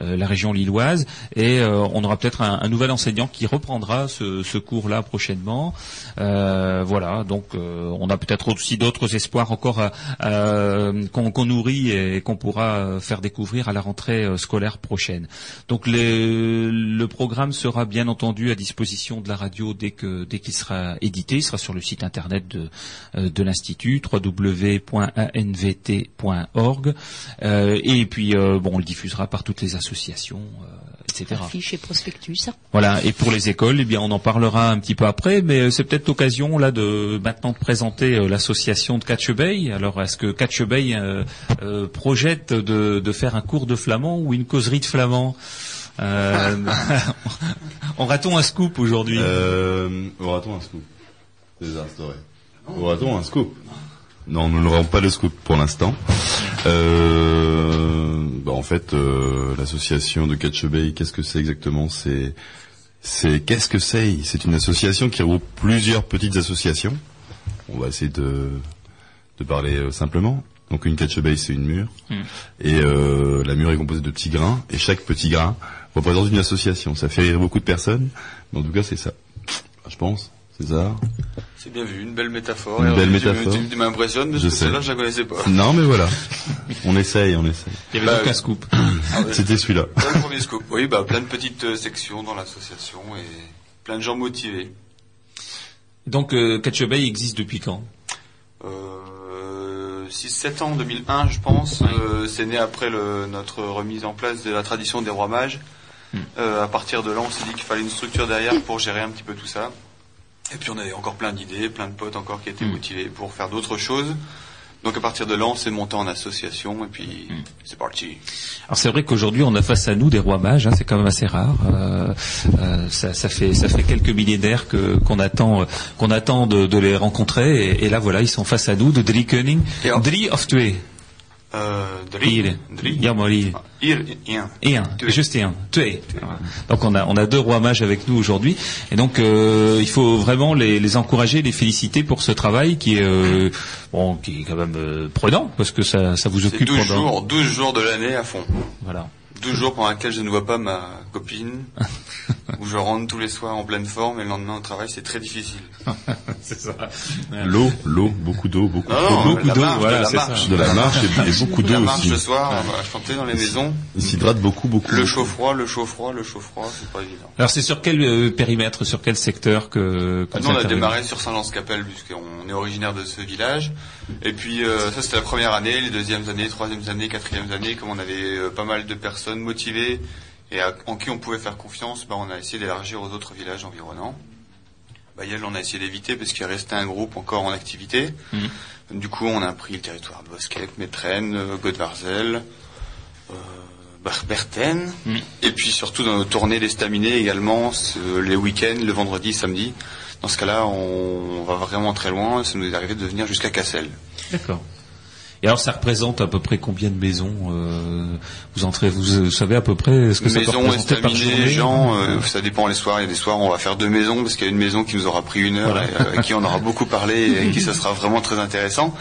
la région lilloise. Et on aura peut-être un, un, nouvel enseignant qui reprendra ce, ce cours-là prochainement. voilà, donc on a peut-être aussi d'autres espoirs encore qu'on qu nourrit et qu'on pourra faire découvrir à la rentrée euh, scolaire prochaine. Donc le programme sera bien entendu à disposition de la radio dès qu'il sera édité. Il sera sur le site internet de, euh, l'institut www.anvt.org euh, et puis euh, bon on le diffusera par toutes les associations. Euh, etc. Affiche et prospectus. Voilà. Et pour les écoles, eh bien, on en parlera un petit peu après, mais c'est peut-être l'occasion là de maintenant de présenter euh, l'association de Catch Bay. Alors, est-ce que Catch Bay euh, euh, projette de, de, faire un cours de flamand ou une causerie de flamand? Euh, <laughs> Aura-t-on un scoop aujourd'hui euh, Aura-t-on un scoop Aura-t-on un scoop Non, nous n'aurons pas de scoop pour l'instant. Euh, bah en fait, euh, l'association de Catch Bay, qu'est-ce que c'est exactement? C'est c'est qu'est-ce que c'est? C'est une association qui regroupe plusieurs petites associations. On va essayer de de parler euh, simplement. Donc une catch bay c'est une mûre mm. et euh, la mûre est composée de petits grains et chaque petit grain représente une association. Ça fait rire beaucoup de personnes, mais en tout cas c'est ça. Je pense. César C'est bien vu, une belle métaphore. Une belle métaphore. Tu, tu m'impressionnes parce je que celle-là, je la connaissais pas. Non, mais voilà. <laughs> on essaye, on essaye. Il y avait bah, donc un scoop. Ah, <clears throat> C'était celui-là. Le premier scoop. Oui, bah, plein de petites euh, sections dans l'association et plein de gens motivés. Donc, euh, Catch Bay existe depuis quand? Euh, 6-7 ans, 2001, je pense. Oui. Euh, c'est né après le, notre remise en place de la tradition des rois mages. Hmm. Euh, à partir de là, on s'est dit qu'il fallait une structure derrière pour gérer un petit peu tout ça. Et puis on avait encore plein d'idées, plein de potes encore qui étaient mmh. motivés pour faire d'autres choses. Donc à partir de là, on s'est monté en association et puis mmh. c'est parti. Alors c'est vrai qu'aujourd'hui, on a face à nous des rois mages. Hein, c'est quand même assez rare. Euh, euh, ça, ça, fait ça fait quelques millénaires que qu'on attend qu'on attend de, de, les rencontrer et, et, là voilà, ils sont face à nous de Drie Koning, Drie of twee. Un. Et un. Juste un. Twee. Donc on a, on a deux rois mages avec nous aujourd'hui. Et donc euh, il faut vraiment les, les, encourager, les féliciter pour ce travail qui est, euh, bon, qui est quand même euh, prenant parce que ça, ça vous occupe 12 pendant... jours, 12 jours de l'année à fond. Voilà. 12 jours pendant lesquels je ne vois pas ma copine, <laughs> où je rentre tous les soirs en pleine forme et le lendemain au travail, c'est très difficile. <laughs> c'est ça. L'eau, l'eau, beaucoup d'eau, beaucoup, non, beaucoup d'eau, voilà, c'est ça. De la marche et, et <laughs> beaucoup d'eau aussi. La marche le soir, va chanter dans les maisons. Il s'hydrate beaucoup, beaucoup. Le chaud froid, le chaud froid, le chaud froid, c'est pas évident. Alors c'est sur quel euh, périmètre, sur quel secteur que, que Nous on a démarré sur Saint-Lance-Capelle puisqu'on est originaire de ce village. Et puis euh, ça c'était la première année, les deuxièmes années, troisièmes années, quatrièmes années, comme on avait euh, pas mal de personnes motivées et à, en qui on pouvait faire confiance, bah, on a essayé d'élargir aux autres villages environnants. Bayel, on a essayé d'éviter parce qu'il restait un groupe encore en activité. Mmh. Du coup, on a pris le territoire de Bosquet, Métren, euh, Godvarzel, euh, Berten, mmh. et puis surtout dans nos tournées d'estaminés également, les week-ends, le vendredi, samedi. Dans ce cas-là, on, on va vraiment très loin. Ça nous est arrivé de venir jusqu'à Cassel. D'accord. Et alors, ça représente à peu près combien de maisons euh, Vous entrez, vous, savez à peu près ce que maisons ça peut représenter par journée? Gens, euh, ça dépend les soirs. Il y a des soirs où on va faire deux maisons parce qu'il y a une maison qui nous aura pris une heure, voilà. et, euh, avec qui on aura <laughs> beaucoup parlé et qui ça sera vraiment très intéressant.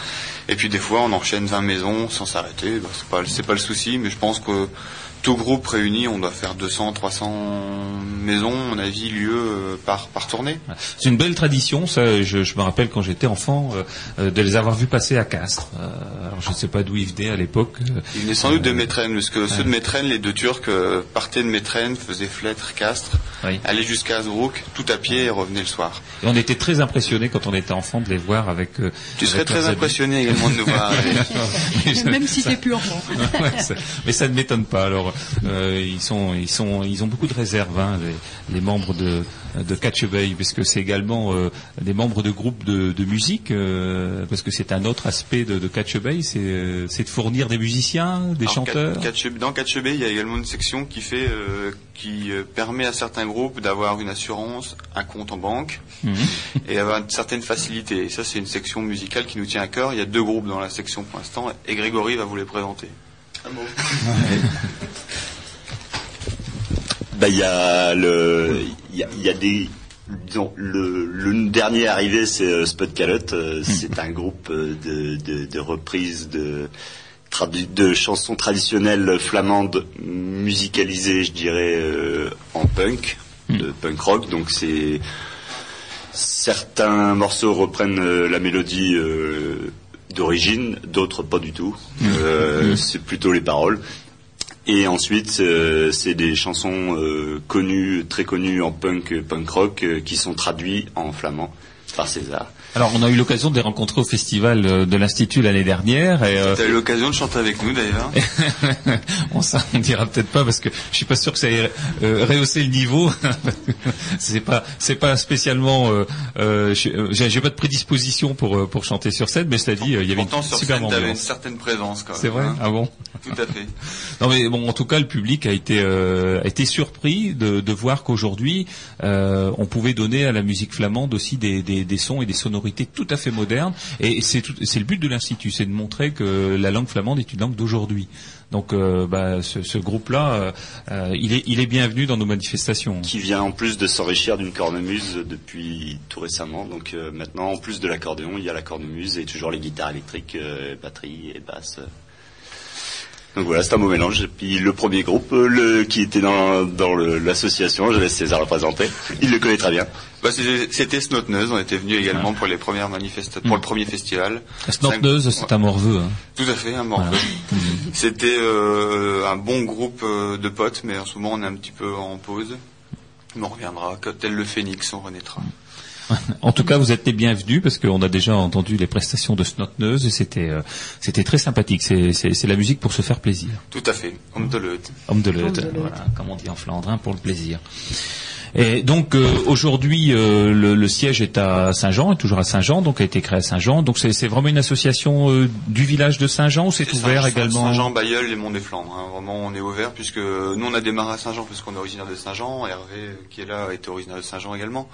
Et puis des fois, on enchaîne 20 maisons sans s'arrêter. Bah, c'est pas, c'est pas le souci, mais je pense que tout groupe réuni, on doit faire 200, 300 maisons, à mon avis, lieux euh, par, par tournée. C'est une belle tradition, ça. Je, je me rappelle quand j'étais enfant euh, euh, de les avoir vus passer à Castres. Euh, alors je ne sais pas d'où ils venaient à l'époque. Ils venaient sans doute de Métrène, parce que ceux de Métrène, les deux Turcs, euh, partaient de Métrène, faisaient Flêtre, Castres, Oui. allaient jusqu'à Azbrook, tout à pied et revenaient le soir. Et on était très impressionnés quand on était enfant de les voir avec. euh, Tu serais avec très habits. impressionné également de nous voir. <laughs> Même si t'es plus enfant. <laughs> Ouais, ça- mais ça ne m'étonne pas. Alors, euh, ils sont, ils sont, ils ont beaucoup de réserves, hein, les, les membres de de Catch Bay, parce que c'est également euh, des membres de groupes de, de musique, euh, parce que c'est un autre aspect de, de Catch Bay, c'est c'est de fournir des musiciens, des Alors, chanteurs. Catch- Dans Catch Bay, il y a également une section qui fait, qui permet à certains groupes d'avoir une assurance, un compte en banque Mhm. et avoir une certaine facilité. Et ça, c'est une section musicale qui nous tient à cœur. Il y a deux groupes dans la section pour l'instant et Grégory va vous les présenter. <laughs> Bah, il y a le, il y a, il y a des, disons, le, le dernier arrivé, c'est euh, Spot Calotte. Euh, C'est un groupe euh, de, de, de reprises de, de chansons traditionnelles flamandes musicalisées, je dirais, euh, en punk, de punk rock. Donc c'est certains morceaux reprennent la mélodie euh, d'origine, d'autres pas du tout. Euh, C'est plutôt les paroles. Et ensuite, euh, c'est des chansons euh, connues, très connues en punk, punk rock, qui sont traduites en flamand par César. Alors, on a eu l'occasion de les rencontrer au festival euh, de l'Institut l'année dernière, et euh, Tu as eu l'occasion de chanter avec nous d'ailleurs. <laughs> on ça on dira peut-être pas parce que je suis pas sûr que ça ait euh, rehaussé le niveau. <laughs> c'est pas c'est pas spécialement euh, j'ai pas de prédisposition pour pour chanter sur scène, mais cela dit, il y avait une sur super scène, tu avais une certaine présence quand même. C'est vrai? hein. Ah bon? Tout à fait. <laughs> Non mais bon, en tout cas, le public a été a été surpris de, de voir qu'aujourd'hui, on pouvait donner à la musique flamande aussi des, des, des sons et des sonorités tout à fait modernes. Et c'est le but de l'institut, c'est de montrer que la langue flamande est une langue d'aujourd'hui. Donc, euh, bah, ce, groupe-là, euh, euh, il est bienvenu dans nos manifestations. Qui vient en plus de s'enrichir d'une cornemuse depuis tout récemment. Donc maintenant, en plus de l'accordéon, il y a la cornemuse et toujours les guitares électriques, batterie et basse. Donc voilà, c'est un beau mélange. Et puis le premier groupe, le, qui était dans, dans l'association, je laisse César le présenter. Il le connaît très bien. Bah, c'était- Snotneuse, on était venus également pour les premières manifestations, pour le premier festival. Snotneuse, c'est un morveux. Hein. Tout à fait, un morveux. C'était euh, un bon groupe euh, de potes, mais en ce moment on est un petit peu en pause. Mais on reviendra, tel le phénix, on renaîtra. <laughs> En tout cas, vous êtes les bienvenus parce qu'on a déjà entendu les prestations de Snotneuse et c'était euh, c'était très sympathique. C'est la musique pour se faire plaisir. Tout à fait, homme de. Homme de voilà, comme on dit en Flandre, hein, pour le plaisir. Et donc euh, aujourd'hui, euh, le, le siège est à Saint-Jean, est toujours à Saint-Jean, donc a été créé à Saint-Jean. Donc c'est vraiment une association euh, du village de Saint-Jean ou c'est ouvert Saint- également Saint-Jean, Bayeul et Mont des Flandres. hein. Vraiment, on est ouvert puisque nous on a démarré à Saint-Jean parce qu'on est originaire de Saint-Jean. Hervé, qui est là, était originaire de Saint-Jean également.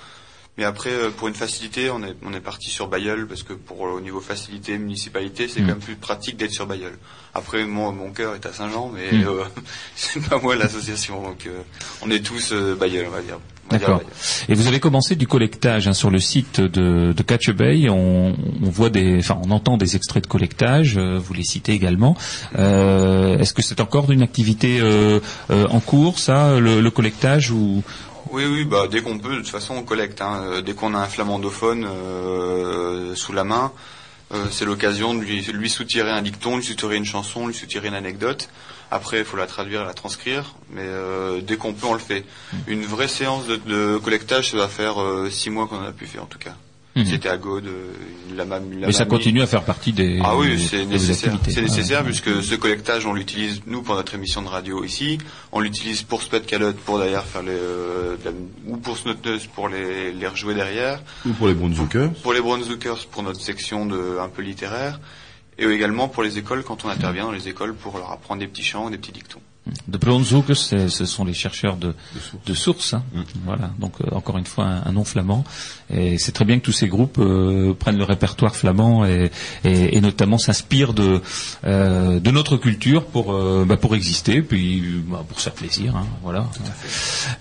Mais après, euh, pour une facilité, on est, on est parti sur Bayeul parce que pour euh, au niveau facilité, municipalité, c'est Mm. quand même plus pratique d'être sur Bayeul. Après, moi, mon cœur est à Saint-Jean, mais Mm. euh, <laughs> c'est pas moi l'association. Donc, euh, on est tous euh, Bayeul, on va dire. D'accord. Et vous avez commencé du collectage hein, sur le site de, de Catch Bay. On, on voit des, enfin, on entend des extraits de collectage. euh, vous les citez également. Euh, Est-ce que c'est encore une activité euh, euh, en cours, ça, le, le collectage ou Oui, oui, bah dès qu'on peut, de toute façon, on collecte. hein. Euh, Dès qu'on a un flamandophone euh, sous la main, euh, c'est l'occasion de lui, lui soutirer un dicton, lui soutirer une chanson, lui soutirer une anecdote. Après, il faut la traduire, la transcrire, mais euh, dès qu'on peut, on le fait. Une vraie séance de, de collectage, ça va faire euh, six mois qu'on en a pu faire, en tout cas. Mhm. C'était à Gaude, euh, l'a Mais ça continue à faire partie des. Ah oui, c'est nécessaire. C'est nécessaire puisque ce collectage, on l'utilise nous pour notre émission de radio ici. On l'utilise pour Spot Calotte pour d'ailleurs faire les euh, la- ou pour Snotneuse pour les, les rejouer derrière. Ou pour les Brunswickers. Pour les Brunswickers pour notre section de un peu littéraire. Et également pour les écoles quand on intervient dans les écoles pour leur apprendre des petits chants, des petits dictons. De Blonzoekers, c'est- ce sont les chercheurs de, de sources. hein. Voilà. Donc euh, encore une fois un, un nom flamand. Et c'est très bien que tous ces groupes euh, prennent le répertoire flamand et, et, et notamment s'inspirent de euh, de notre culture pour euh, bah, pour exister, puis bah, pour se faire plaisir. hein. Voilà.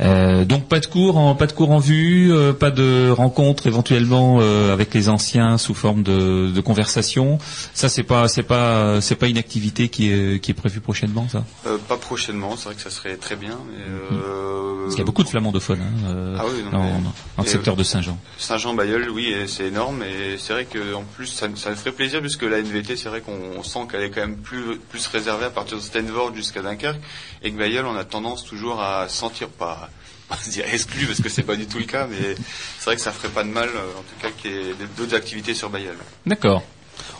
Euh, donc pas de cours en pas de cours en vue, euh, pas de rencontres éventuellement euh, avec les anciens sous forme de, de conversation. Ça c'est pas c'est pas c'est pas une activité qui est qui est prévue prochainement ça? Euh, pas prochainement. Prochainement. C'est vrai que ça serait très bien. Mais, Mhm. euh, Parce qu'il y a beaucoup de flamandophones hein, euh, Ah oui, non, dans, mais- dans le secteur de Saint-Jean. Saint-Jean-Bailleul, oui, c'est énorme. Et c'est vrai que en plus, ça, ça me ferait plaisir puisque la NVT, c'est vrai qu'on on sent qu'elle est quand même plus plus réservée à partir de Stenvord jusqu'à Dunkerque, et que Bailleul, on a tendance toujours à sentir pas <laughs> pas se dire exclu parce que c'est pas du tout le cas, mais c'est vrai que ça ferait pas de mal, euh, en tout cas, qu'il y ait d'autres activités sur Bailleul. D'accord.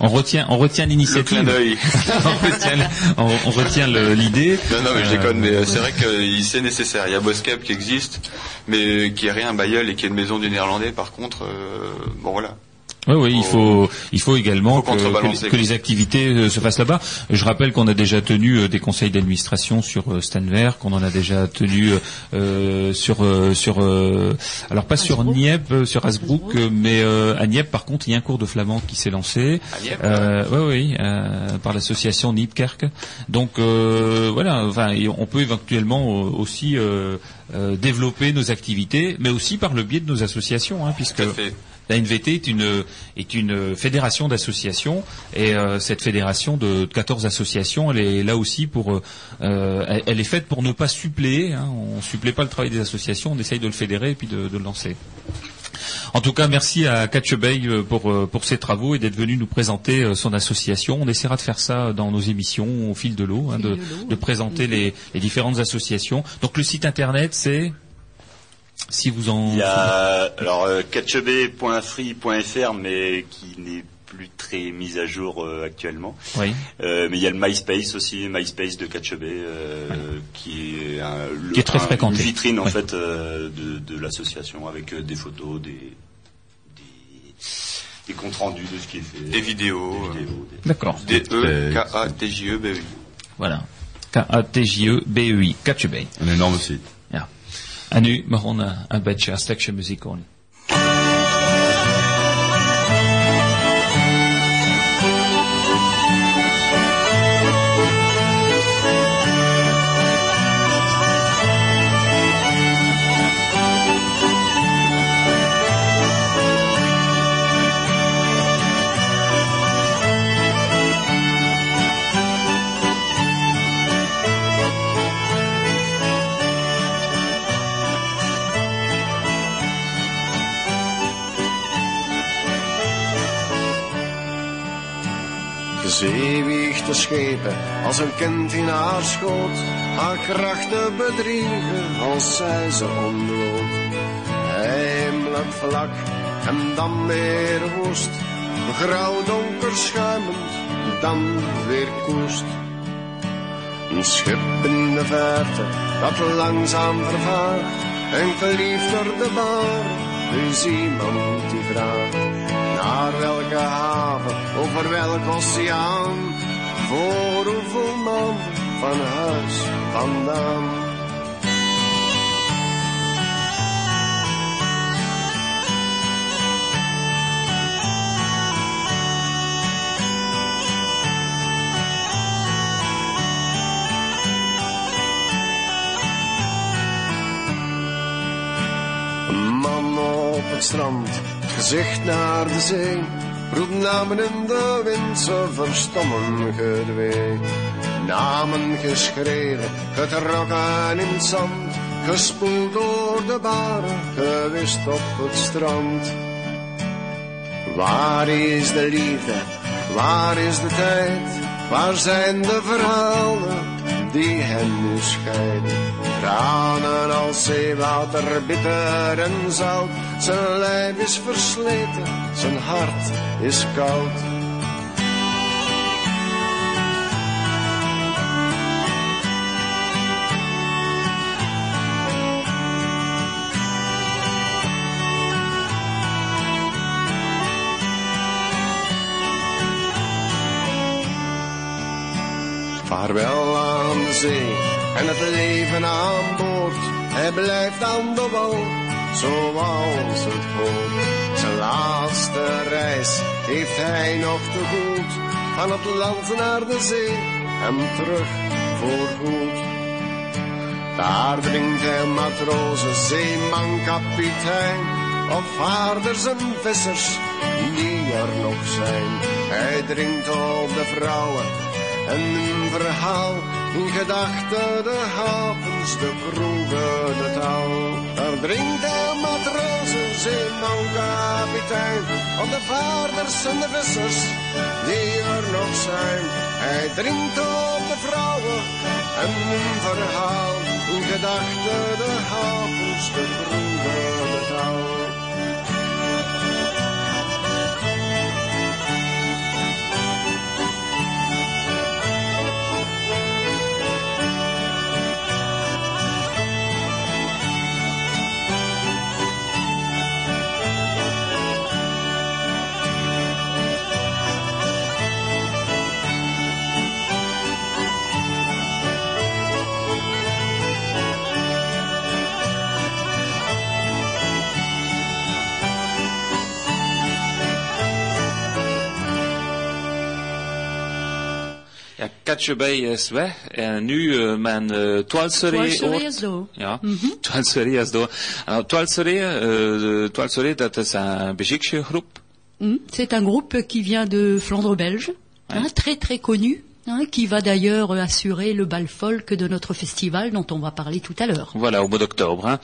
On retient, on retient l'initiative. <laughs> on retient, on, on retient le- l'idée. Non, non, mais je Euh, déconne, mais euh, c'est vrai que euh, c'est nécessaire. Il y a Boskep qui existe, mais qui est rien à Bailleul et qui est une maison du néerlandais, par contre, euh, bon voilà. Oui, oui, il faut, il faut également Faut que, que les- contrebalancer. que les activités euh, se fassent là-bas. Je rappelle qu'on a déjà tenu euh, des conseils d'administration sur euh, Stanver, qu'on en a déjà tenu euh, sur sur sur euh, alors pas sur Hasbrook. Nieppe, euh, sur Hasbrook, mais euh, à Nieppe par contre il y a un cours de flamand qui s'est lancé. Euh, oui, oui, euh, par l'association Niepkerk. Donc euh, voilà, enfin, on peut éventuellement aussi euh, euh, développer nos activités, mais aussi par le biais de nos associations, hein, puisque Tout à fait. La NVT est une est une fédération d'associations et euh, cette fédération de 14 associations, elle est là aussi pour euh, elle, est faite pour ne pas suppléer. Hein, on supplée pas le travail des associations, on essaye de le fédérer et puis de, de le lancer. En tout cas, merci à Catch Bay euh, pour pour ses travaux et d'être venu nous présenter son association. On essaiera de faire ça dans nos émissions au fil de l'eau, hein, de, présenter les, les différentes associations. Donc le site internet, c'est si vous en Il y a alors euh, catchb.free.fr mais qui n'est plus très mis à jour euh, actuellement. oui. Euh, mais il y a le MySpace aussi, MySpace de Catchb euh, qui est un, le- Qui est très un- fréquenté. une vitrine en Ouais. fait euh, de, de l'association avec euh, des photos, des, des, des comptes rendus de ce qui est fait, Des vidéos. des vidéos, des- D'accord. D-E-K-A-T-J-E-B-E. Voilà. K-A-T-J-E-B-E-I. Catch Bay. Un énorme site. Ja. En nu mag on een, een beetje een stukje muziek horen. Zee wiegt de schepen als een kind in haar schoot. Haar krachten bedriegen als zij ze ontbloot. Heimelijk vlak en dan weer woest. Grauw donker schuimend, dan weer koest. Een schip in de verte dat langzaam vervaagt. En geliefd door de bar, dus iemand die vraagt. Naar welke haven, over welk oceaan, voor hoeveel maanden van huis vandaan. Man op het strand, gezicht naar de zee. Roept namen in de wind, ze verstommen gedwee. Namen geschreven, getrokken in het zand. Gespoeld door de baren, gewist op het strand. Waar is de liefde? Waar is de tijd? Waar zijn de verhalen die hen nu scheiden? Tranen als zeewater, bitter en zout. Zijn lijf is versleten, zijn hart is koud. Vaarwel zee en het leven aan boord. Hij blijft aan de wal, zoals het hoort. Zijn laatste reis heeft hij nog te goed. Van het land naar de zee en terug voor goed. Daar drinkt hij matrozen, zeeman, kapitein. Of vaarders en vissers die er nog zijn. Hij drinkt op de vrouwen En een verhaal, in gedachten de havens, de kroegen, de touw. Daar drinkt de matrozen, zeeman, kapitein, op de vaarders en de vissers, die er nog zijn. Hij drinkt op de vrouwen, en een verhaal, in gedachten de havens, de kroegen, de touw. Ja, weg en nu Twaalseree is door. Ja, Twaalseree is door. Alors, Twaalseree, uh, Twaalseree, dat is een Belgische groep. Hmm, C'est un groupe qui vient de Flandre belge, hein, très très connu, hein, qui va d'ailleurs assurer le bal folk de notre festival dont on va parler tout à l'heure. Voilà, au mois d'octobre. Hein.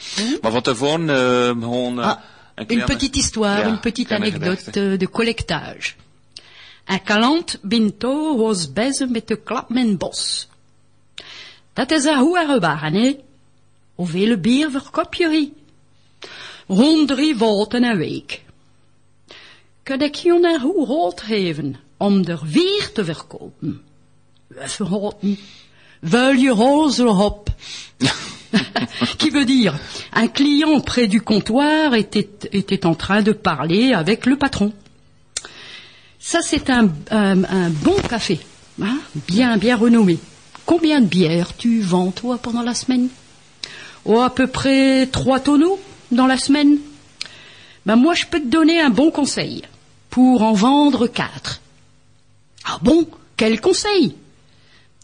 Tevoren, uh, on, Ah, een Une petite histoire, Ja, une petite anecdote euh, de collectage. Un kalant binto was bezig met de klap men bos. Dat is een hoe baan, hè? Hoeveel bier verkoop je? Rond drie wolten een week. Kan ik je een hoe rood geven om er vier te verkopen? Even roten. Wil je roze op? <laughs> qui veut dire? Un client près du comptoir était, était en train de parler avec le patron. Ça, c'est un, un- un bon café, hein, bien, bien renommé. Combien de bières tu vends, toi, pendant la semaine? Oh, à peu près trois tonneaux dans la semaine. Ben, moi, je peux te donner un bon conseil pour en vendre quatre. Ah bon? Quel conseil?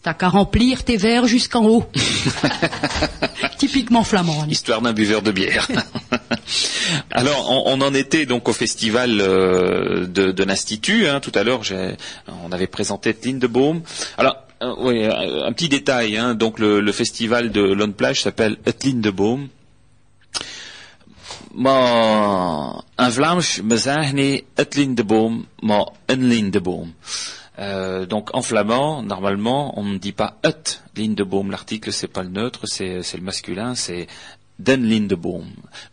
T'as qu'à remplir tes verres jusqu'en haut. <laughs> Typiquement flamand. allez. Histoire d'un buveur de bière. <laughs> Alors, on, en était donc au festival euh, de, de l'Institut. hein. Tout à l'heure, on avait présenté Lindebaum. Alors, euh, oui, euh, un petit détail. hein. Donc, le, festival de Lone Plage s'appelle Lindebaum. Maar in Vlaams, we zeggen niet het lindeboom, maar een lindeboom. Donc en flamand, normalement, on ne dit pas het lindeboom. L'article, c'est pas le neutre, c'est le masculin, c'est den lindeboom.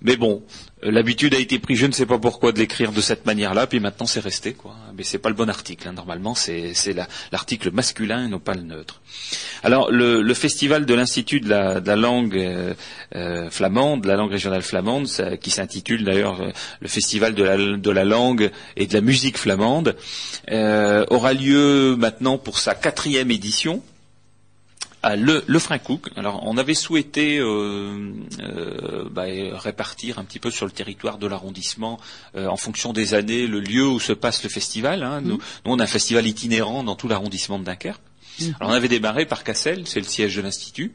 Mais bon, euh, l'habitude a été prise, je ne sais pas pourquoi, de l'écrire de cette manière-là, puis maintenant c'est resté, quoi. Mais c'est pas le bon article. hein. Normalement, c'est c'est la- l'article masculin et non pas le neutre. Alors, le, le festival de l'Institut de la, de la langue euh, euh, flamande, de la langue régionale flamande, qui s'intitule d'ailleurs euh, le festival de la, de la langue et de la musique flamande, aura lieu maintenant pour sa quatrième édition à le, le Frincook. Alors, on avait souhaité euh, euh, bah, répartir un petit peu sur le territoire de l'arrondissement, euh, en fonction des années, le lieu où se passe le festival. hein. Nous, nous, on a un festival itinérant dans tout l'arrondissement de Dunkerque. Alors, on avait démarré par Cassel, c'est le siège de l'Institut.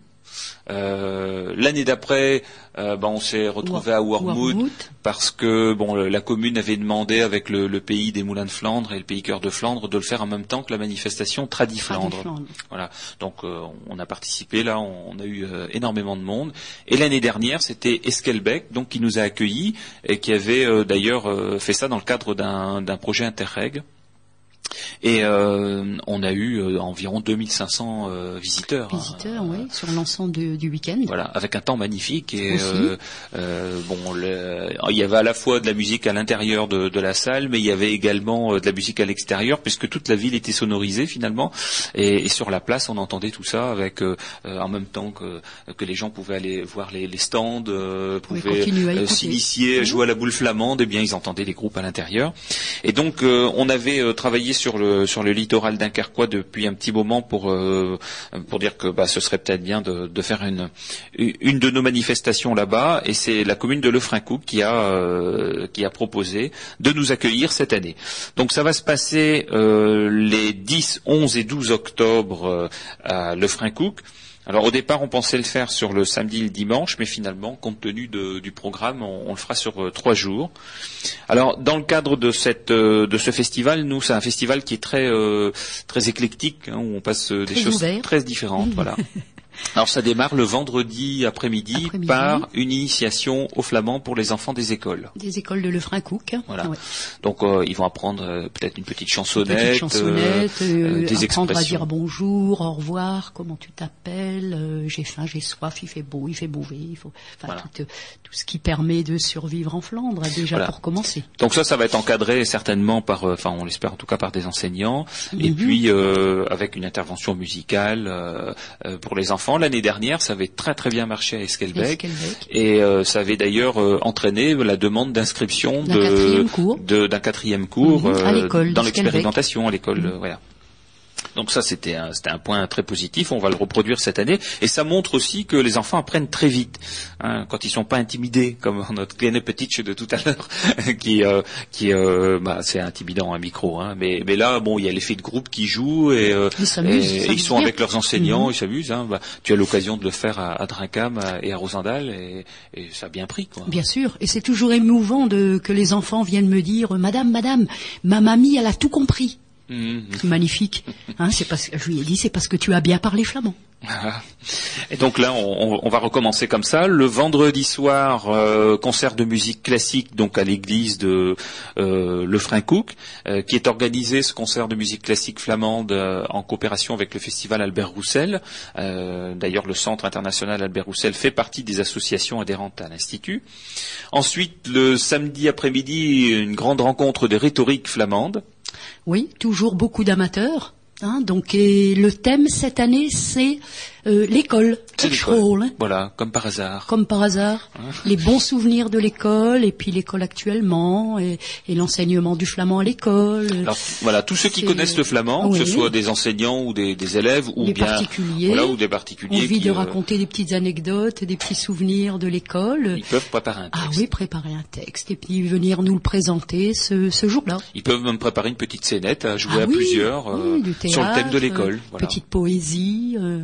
Euh, L'année d'après, euh, bah, on s'est retrouvé à Wormwood parce que bon, la commune avait demandé avec le, le pays des moulins de Flandre et le pays cœur de Flandre de le faire en même temps que la manifestation Tradi Flandre. Flandre. Voilà. Donc euh, on a participé là, on, on a eu euh, énormément de monde. Et l'année dernière, c'était Esquelbec, donc qui nous a accueillis et qui avait euh, d'ailleurs euh, fait ça dans le cadre d'un d'un projet Interreg. Et euh, on a eu euh, environ 2500 euh, visiteurs. hein. Visiteurs, oui, sur l'ensemble du, du week-end. Voilà, avec un temps magnifique et euh, bon, le- il y avait à la fois de la musique à l'intérieur de, de la salle, mais il y avait également de la musique à l'extérieur, puisque toute la ville était sonorisée finalement, et, et sur la place on entendait tout ça avec en même temps que, que les gens pouvaient aller voir les, les stands, pouvaient s'initier, jouer à la boule flamande, et bien ils entendaient les groupes à l'intérieur. Et donc on avait travaillé sur le sur le littoral dunkerquois depuis un petit moment pour euh, pour dire que bah, ce serait peut-être bien de, de faire une une de nos manifestations là-bas et c'est la commune de Lefrancouc qui a euh, qui a proposé de nous accueillir cette année. Donc ça va se passer euh, les 10, 11 et 12 octobre à Lefrancouc. Alors au départ, on pensait le faire sur le samedi et le dimanche, mais finalement, compte tenu de- du programme, on, on le fera sur euh, trois jours. Alors dans le cadre de cette euh, de ce festival, nous, c'est un festival qui est très euh, très éclectique, hein, où on passe des Très choses ouvert. très différentes. Voilà. <laughs> Alors ça démarre le vendredi après-midi par une initiation au flamand pour les enfants des écoles. Des écoles de Lefrancouc. Voilà. Ouais. Donc euh, ils vont apprendre euh, peut-être une petite chansonnette, Petite chansonnette, euh, euh, des apprendre à dire bonjour, au revoir, comment tu t'appelles, j'ai faim, j'ai soif, il fait beau, il fait mauvais, il faut, enfin Voilà. tout, tout ce qui permet de survivre en Flandre déjà Voilà. pour commencer. Donc ça, ça va être encadré certainement par, enfin on l'espère en tout cas par des enseignants, et Mhm. puis avec une intervention musicale pour les enfants. L'année dernière, ça avait très très bien marché à Esquelbec, Esquelbec. et euh, ça avait d'ailleurs euh, entraîné la demande d'inscription D'un de- quatrième cours. de- d'un quatrième cours Mhm. Euh, dans l'expérimentation à l'école, voilà. Donc ça, c'était un, point très positif. On va le reproduire cette année, et ça montre aussi que les enfants apprennent très vite hein, quand ils sont pas intimidés, <laughs> comme notre Kleine Petitsch de tout à l'heure, <laughs> qui, euh, qui, euh, bah, c'est intimidant un micro. Hein, mais, mais là, bon, il y a l'effet de groupe qui joue et, euh, Ils et ils sont avec leurs enseignants, Mhm. ils s'amusent. Hein, bah, tu as l'occasion de le faire à, à Drincam et à Rosendal, et, et ça a bien pris. Quoi. Bien sûr, et c'est toujours émouvant de, que les enfants viennent me dire, Madame, Madame, ma mamie, elle a tout compris. Mhm. C'est magnifique. Hein, c'est parce que je lui ai dit, c'est parce que tu as bien parlé flamand. Voilà. Et donc là, on, on va recommencer comme ça. Le vendredi soir, euh, concert de musique classique, donc à l'église de euh, Le euh, qui est organisé ce concert de musique classique flamande euh, en coopération avec le festival Albert Roussel. D'ailleurs, le Centre international Albert Roussel fait partie des associations adhérentes à l'institut. Ensuite, le samedi après-midi, une grande rencontre de rhétorique flamande. Oui, toujours beaucoup d'amateurs. Hein, donc, et le thème cette année, c'est euh, l'école. Hein, Voilà, comme par hasard. comme par hasard. Les bons souvenirs de l'école, et puis l'école actuellement, et, et l'enseignement du flamand à l'école. Alors voilà, tous ceux qui connaissent le flamand, que ce soit des enseignants ou des, des élèves ou Des bien particuliers. voilà ou des particuliers Envie qui de euh, raconter des petites anecdotes, des petits souvenirs de l'école. ils peuvent préparer un texte. Ah oui, préparer un texte et puis venir nous le présenter ce, ce jour-là. Ils peuvent même préparer une petite scénette à jouer Ah à oui, plusieurs euh, oui, sur le thème de l'école. Voilà. Petite poésie, euh,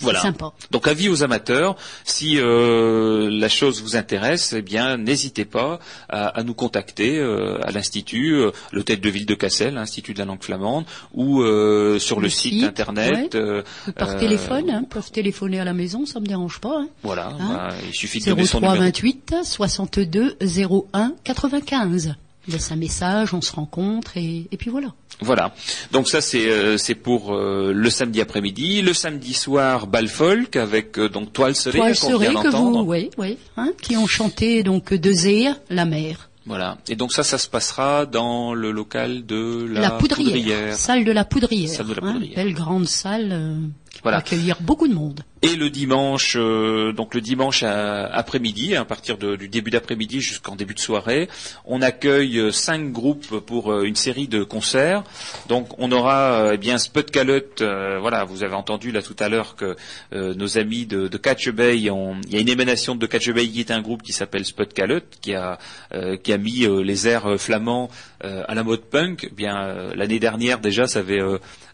Voilà. sympa. Donc avis aux amateurs, si euh, la chose vous intéresse, eh bien n'hésitez pas à, à nous contacter euh, à l'institut, euh, l'hôtel de ville de Cassel, l'Institut de la langue flamande, ou euh, sur le, Le site, site, internet. ouais. euh, Par euh, téléphone, hein, peuvent téléphoner à la maison, ça me dérange pas. Hein. Voilà, Hein bah, il suffit de donner son 03 numéro. 28 62 01 95. Laisse un message, on se rencontre et, et puis voilà. Voilà. Donc ça c'est euh, c'est pour euh, le samedi après-midi. Le samedi soir, bal folk avec euh, donc Toile Serrée Toile qu'on vient d'entendre. vous, oui, oui, hein, qui ont chanté donc de Zéa, la mer, Voilà. Et donc ça, ça se passera dans le local de la, la, poudrière, salle de la poudrière, Salle de la hein, Poudrière. belle grande salle, euh, Voilà. accueillir beaucoup de monde. Et le dimanche, euh, donc le dimanche à- après-midi, à partir de- du début d'après-midi jusqu'en début de soirée, on accueille euh, cinq groupes pour euh, une série de concerts. Donc on aura euh, eh bien Spud Calotte, euh, voilà, vous avez entendu là tout à l'heure que euh, nos amis de, de Catch Bay, ont, il y a une émanation de Catch Bay qui est un groupe qui s'appelle Spud Calotte, qui a euh, qui a mis les airs flamands à la mode punk. Eh Bien l'année dernière déjà, ça avait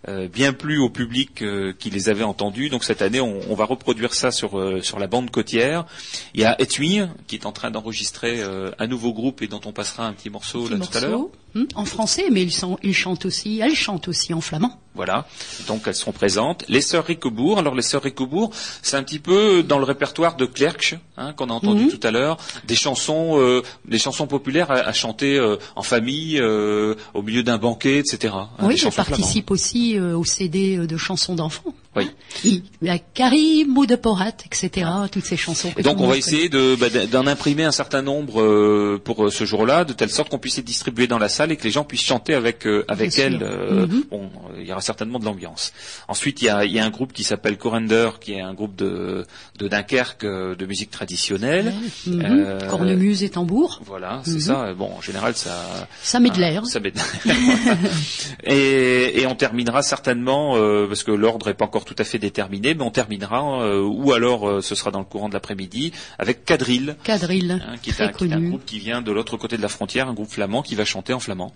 bien plu au public euh, qui les avait entendus. Donc cette année, on, on va reproduire ça sur euh, sur la bande côtière. Il y a Etui qui est en train d'enregistrer euh, un nouveau groupe et dont on passera un petit morceau Petit là tout à l'heure. Hum, en français, mais ils, sont, ils chantent aussi, elles chantent aussi en flamand. Voilà, donc elles seront présentes. Les sœurs Ricobourg, alors les sœurs Ricobourg, c'est un petit peu dans le répertoire de Clerc, hein, qu'on a entendu Mhm. tout à l'heure, des chansons, euh, des chansons populaires à, à chanter euh, en famille, euh, au milieu d'un banquet, etc. hein, oui, je chansons participe aussi euh, au CD de chansons d'enfants. Oui. Il y a Karim, Mot de Porat, etc. Toutes ces chansons. que Et donc on va essayer de, bah, d'en imprimer un certain nombre euh, pour euh, ce jour-là, de telle sorte qu'on puisse les distribuer dans la salle et que les gens puissent chanter avec euh, avec Bien elles. Mhm. Bon, il y aura certainement de l'ambiance. Ensuite, il y a, il y a un groupe qui s'appelle Corrender, qui est un groupe de, de Dunkerque de musique traditionnelle. Mhm. Euh, Cornemuse et tambour. Voilà, c'est Mhm. ça. Bon, en général, ça. Ça met de l'air. Ça met de l'air. et, et on terminera certainement, parce que l'ordre n'est pas encore tout à fait déterminé, mais on terminera, euh, ou alors euh, ce sera dans le courant de l'après-midi, avec Quadrille, Quadrille, hein, qui, est un, qui est un connu. groupe qui vient de l'autre côté de la frontière, un groupe flamand qui va chanter en flamand.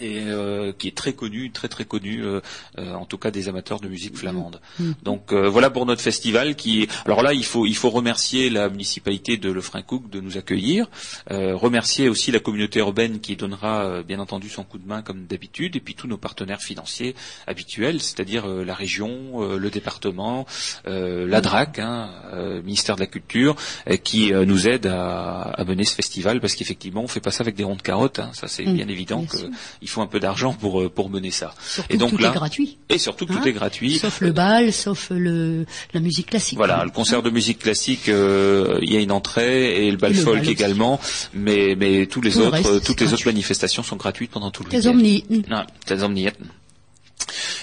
Et euh, qui est très connu, très très connu, euh, euh, en tout cas des amateurs de musique flamande. Mm. Mm. Donc voilà pour notre festival qui. Alors là, il faut il faut remercier la municipalité de Lefrancouc de nous accueillir, remercier aussi la communauté urbaine qui donnera bien entendu son coup de main comme d'habitude, et puis tous nos partenaires financiers habituels, c'est-à-dire la région, le département, la DRAC, hein, ministère de la Culture, qui nous aide à, à, mener ce festival parce qu'effectivement on fait pas ça avec des ronds de carottes, hein, ça c'est mm. bien évident que il faut un peu d'argent pour euh, pour mener ça. Surtout et donc que tout là, est gratuit. Et surtout que tout hein est gratuit. Sauf le bal, sauf le la musique classique. Voilà, le concert de musique classique, euh, il y a une entrée et le bal folk également, mais mais tous les autres, toutes les autres manifestations sont gratuites pendant tout le week-end. Non,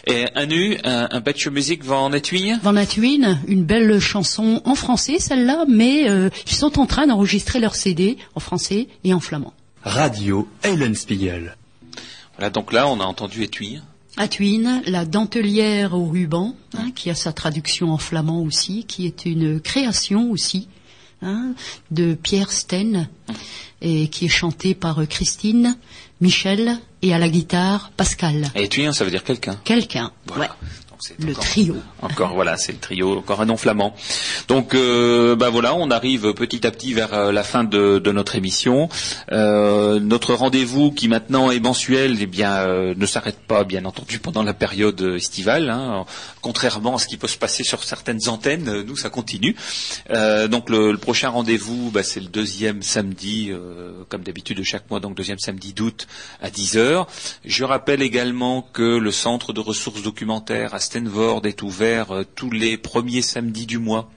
Et un nu, un, un patch musique van Etwin Van Etwin, une belle chanson en français celle-là, mais euh, ils sont en train d'enregistrer leur CD en français et en flamand. Radio Spiegel donc là, on a entendu Étuine. Atuine, la dentelière au ruban, hein, qui a sa traduction en flamand aussi, qui est une création aussi hein, de Pierre Sten, et qui est chantée par Christine, Michel et à la guitare Pascal. Et Étuine, ça veut dire quelqu'un. Quelqu'un. Ouais le trio. Encore voilà, c'est le trio, encore un nom flamand. Donc euh, bah voilà, on arrive petit à petit vers euh, la fin de, de notre émission. Euh, notre rendez-vous qui maintenant est mensuel, eh bien euh, ne s'arrête pas, bien entendu, pendant la période estivale. Hein. Contrairement à ce qui peut se passer sur certaines antennes, nous ça continue. donc le, le prochain rendez-vous, bah, c'est le deuxième samedi, comme d'habitude de chaque mois, donc deuxième samedi d'août à 10 h Je rappelle également que le centre de ressources documentaires à Stenvord est ouvert euh, tous les premiers samedis du mois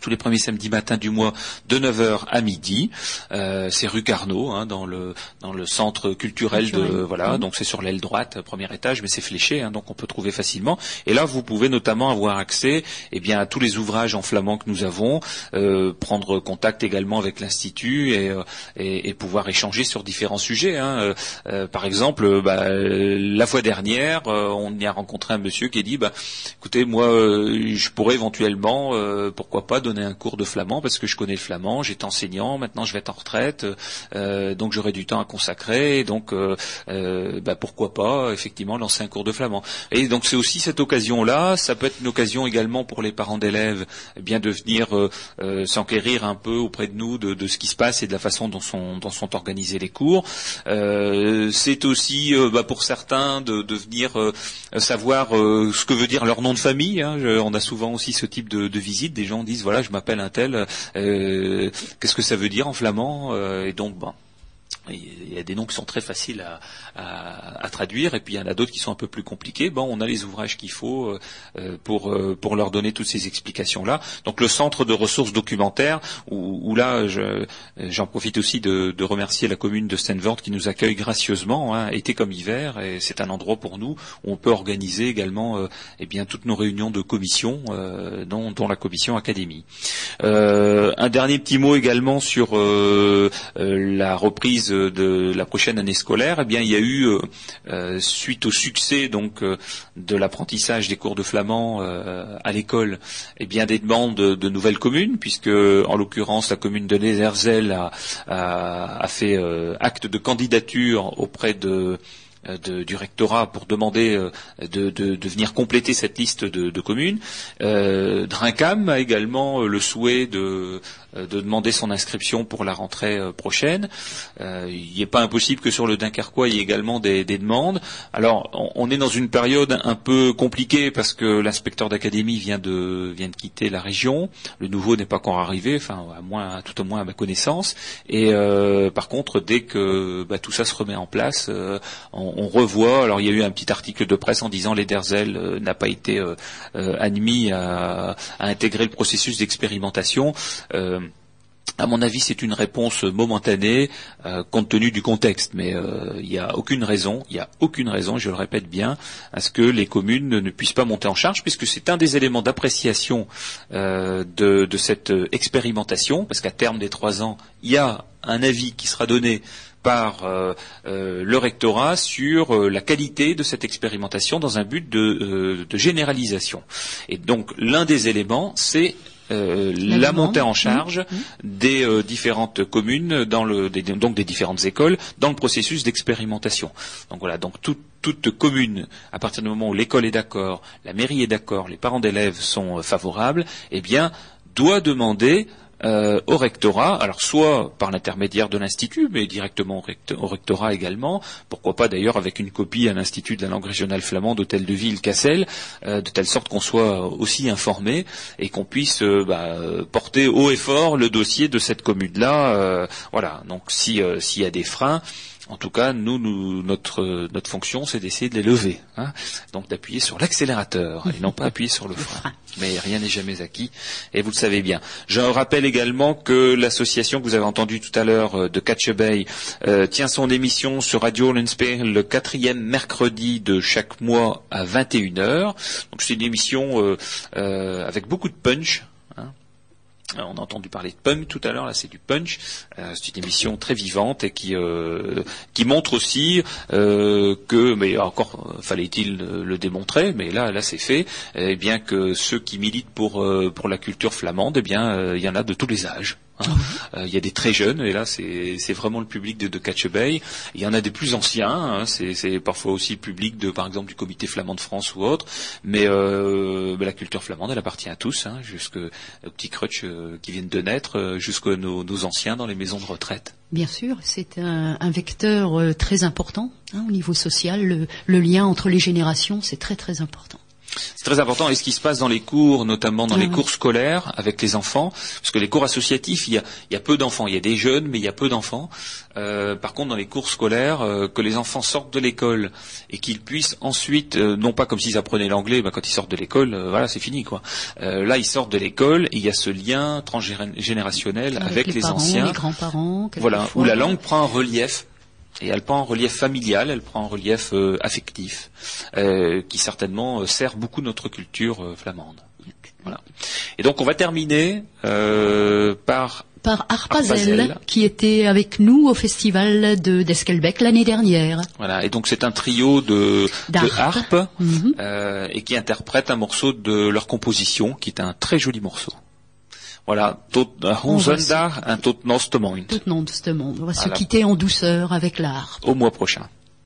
tous les premiers samedis matins du mois de 9h à midi. Euh, c'est rue Carnot, hein, dans le dans le centre culturel, de voilà, donc c'est sur l'aile droite, premier étage, mais c'est fléché, hein, donc on peut trouver facilement. Et là, vous pouvez notamment avoir accès, eh bien, à tous les ouvrages en flamand que nous avons, euh, prendre contact également avec l'institut et, euh, et, et, pouvoir échanger sur différents sujets. Hein. Euh, euh, par exemple, bah, la fois dernière, on y a rencontré un monsieur qui a dit, bah, écoutez, moi, je pourrais éventuellement, pourquoi pas, donner un cours de flamand parce que je connais le flamand, j'étais enseignant, maintenant je vais être en retraite, euh, donc j'aurai du temps à consacrer, donc euh, euh, bah, pourquoi pas effectivement lancer un cours de flamand. Et donc c'est aussi cette occasion-là, ça peut être une occasion également pour les parents d'élèves, eh bien de venir s'enquérir un peu auprès de nous de, ce qui se passe et de la façon dont sont, organisés les cours. c'est aussi bah, pour certains de, de venir savoir ce que veut dire leur nom de famille. Hein. on a souvent aussi ce type de, de visite. Des gens disent voilà je m'appelle un tel, euh, qu'est-ce que ça veut dire en flamand euh, Et donc, bon, il y a des noms qui sont très faciles à, traduire, et puis il y en a d'autres qui sont un peu plus compliqués. Bon, on a les ouvrages qu'il faut euh, euh pour euh, pour leur donner toutes ces explications là. Donc le centre de ressources documentaires, où, là, j'en profite aussi de, remercier la commune de Stanford qui nous accueille gracieusement, hein, été comme hiver, et c'est un endroit pour nous où on peut organiser également eh bien toutes nos réunions de commission, dont, la commission académie. un dernier petit mot également sur la reprise de la prochaine année scolaire, eh il y a eu, euh, euh, suite au succès donc euh, de l'apprentissage des cours de flamand à l'école, eh bien, des demandes de, nouvelles communes, puisque en l'occurrence la commune de Nézerzel a, fait acte de candidature auprès du rectorat pour demander de, venir compléter cette liste de, communes. Drincam a également le souhait de, de demander son inscription pour la rentrée euh, prochaine. Euh, il n'est pas impossible que sur le Dunkerquois, il y ait également des, demandes. Alors, on, est dans une période un peu compliquée parce que l'inspecteur d'académie vient de, vient de quitter la région. Le nouveau n'est pas encore arrivé, enfin, à moins, tout au moins à ma connaissance. Et par contre, dès que bah, tout ça se remet en place, on, revoit. Alors, il y a eu un petit article de presse en disant les Derzel n'a pas été admis à, à, intégrer le processus d'expérimentation à mon avis, c'est une réponse momentanée euh, compte tenu du contexte, mais euh, il n'y a aucune raison, il n'y a aucune raison, je le répète bien, à ce que les communes ne puissent pas monter en charge, puisque c'est un des éléments d'appréciation euh, de, cette expérimentation, parce qu'à terme des trois ans, il y a un avis qui sera donné par le rectorat sur la qualité de cette expérimentation dans un but de généralisation. Et donc l'un des éléments, c'est euh, La montée en Mmh, charge mmh. des euh, différentes communes, dans le, des- donc des différentes écoles, dans le processus d'expérimentation. Donc voilà, donc tout- toute commune, à partir du moment où l'école est d'accord, la mairie est d'accord, les parents d'élèves sont euh, favorables, eh bien, doit demander euh, au rectorat, alors soit par l'intermédiaire de l'institut, mais directement au, recto- au rectorat également, pourquoi pas d'ailleurs avec une copie à l'institut de la langue régionale flamande d'Hôtel de Ville Cassel, euh, de telle sorte qu'on soit aussi informé et qu'on puisse euh, bah, porter haut et fort le dossier de cette commune-là. voilà. Donc si s'il y a des freins. En tout cas, nous, nous notre notre fonction, c'est d'essayer de les lever. hein. Donc d'appuyer sur l'accélérateur et non pas appuyer sur le frein. Mais rien n'est jamais acquis, et vous le savez bien. Je rappelle également que l'association que vous avez entendue tout à l'heure euh, de Catch Bay euh, tient son émission sur Radio Lenspeer le quatrième mercredi de chaque mois à 21h. Donc c'est une émission euh, euh, avec beaucoup de punch. Euh, On a entendu parler de punk tout à l'heure, là c'est du punch. Euh, c'est une émission très vivante et qui euh, qui montre aussi que, mais encore fallait-il le, démontrer, mais là là c'est fait. Eh bien que ceux qui militent pour pour la culture flamande, eh bien il y en a de tous les âges. Hein. Euh, Il y a des très jeunes et là c'est vraiment le public de, de Catch Bay. Il y en a des plus anciens, hein, c'est parfois aussi le public de par exemple du Comité flamand de France ou autre. Mais, euh, la culture flamande elle appartient à tous, hein, jusque aux petits crutch euh, qui viennent de naître, euh, jusqu'à nos, anciens dans les maisons de retraite. Bien sûr, c'est un, vecteur euh, très important hein, au niveau social. Le lien entre les générations, c'est très très important. C'est très important. Et ce qui se passe dans les cours, notamment dans Ah les oui. cours scolaires avec les enfants, parce que les cours associatifs, il y a, il y a peu d'enfants. Il y a des jeunes, mais il y a peu d'enfants. Euh, par contre, dans les cours scolaires, euh, que les enfants sortent de l'école et qu'ils puissent ensuite, euh, non pas comme s'ils apprenaient l'anglais, bah, quand ils sortent de l'école, euh, voilà, c'est fini, quoi. Euh, là, ils sortent de l'école et il y a ce lien transgénérationnel avec, les, les, parents, anciens. les grands-parents. Voilà, où la langue prend un relief. Et elle prend un relief familial, elle prend un relief euh, affectif, euh, qui certainement euh, sert beaucoup notre culture euh, flamande. Voilà. Et donc on va terminer euh, par Par Arpazel, Arpazel. qui était avec nous au festival de d'Esquelbec l'année dernière. voilà. Et donc c'est un trio de, de harpe Mhm. euh, et qui interprète un morceau de leur composition, qui est un très joli morceau. Voilà, tot uh, On Honzendar, un tot de ce monde. On va se quitter en douceur avec l'art. au mois prochain.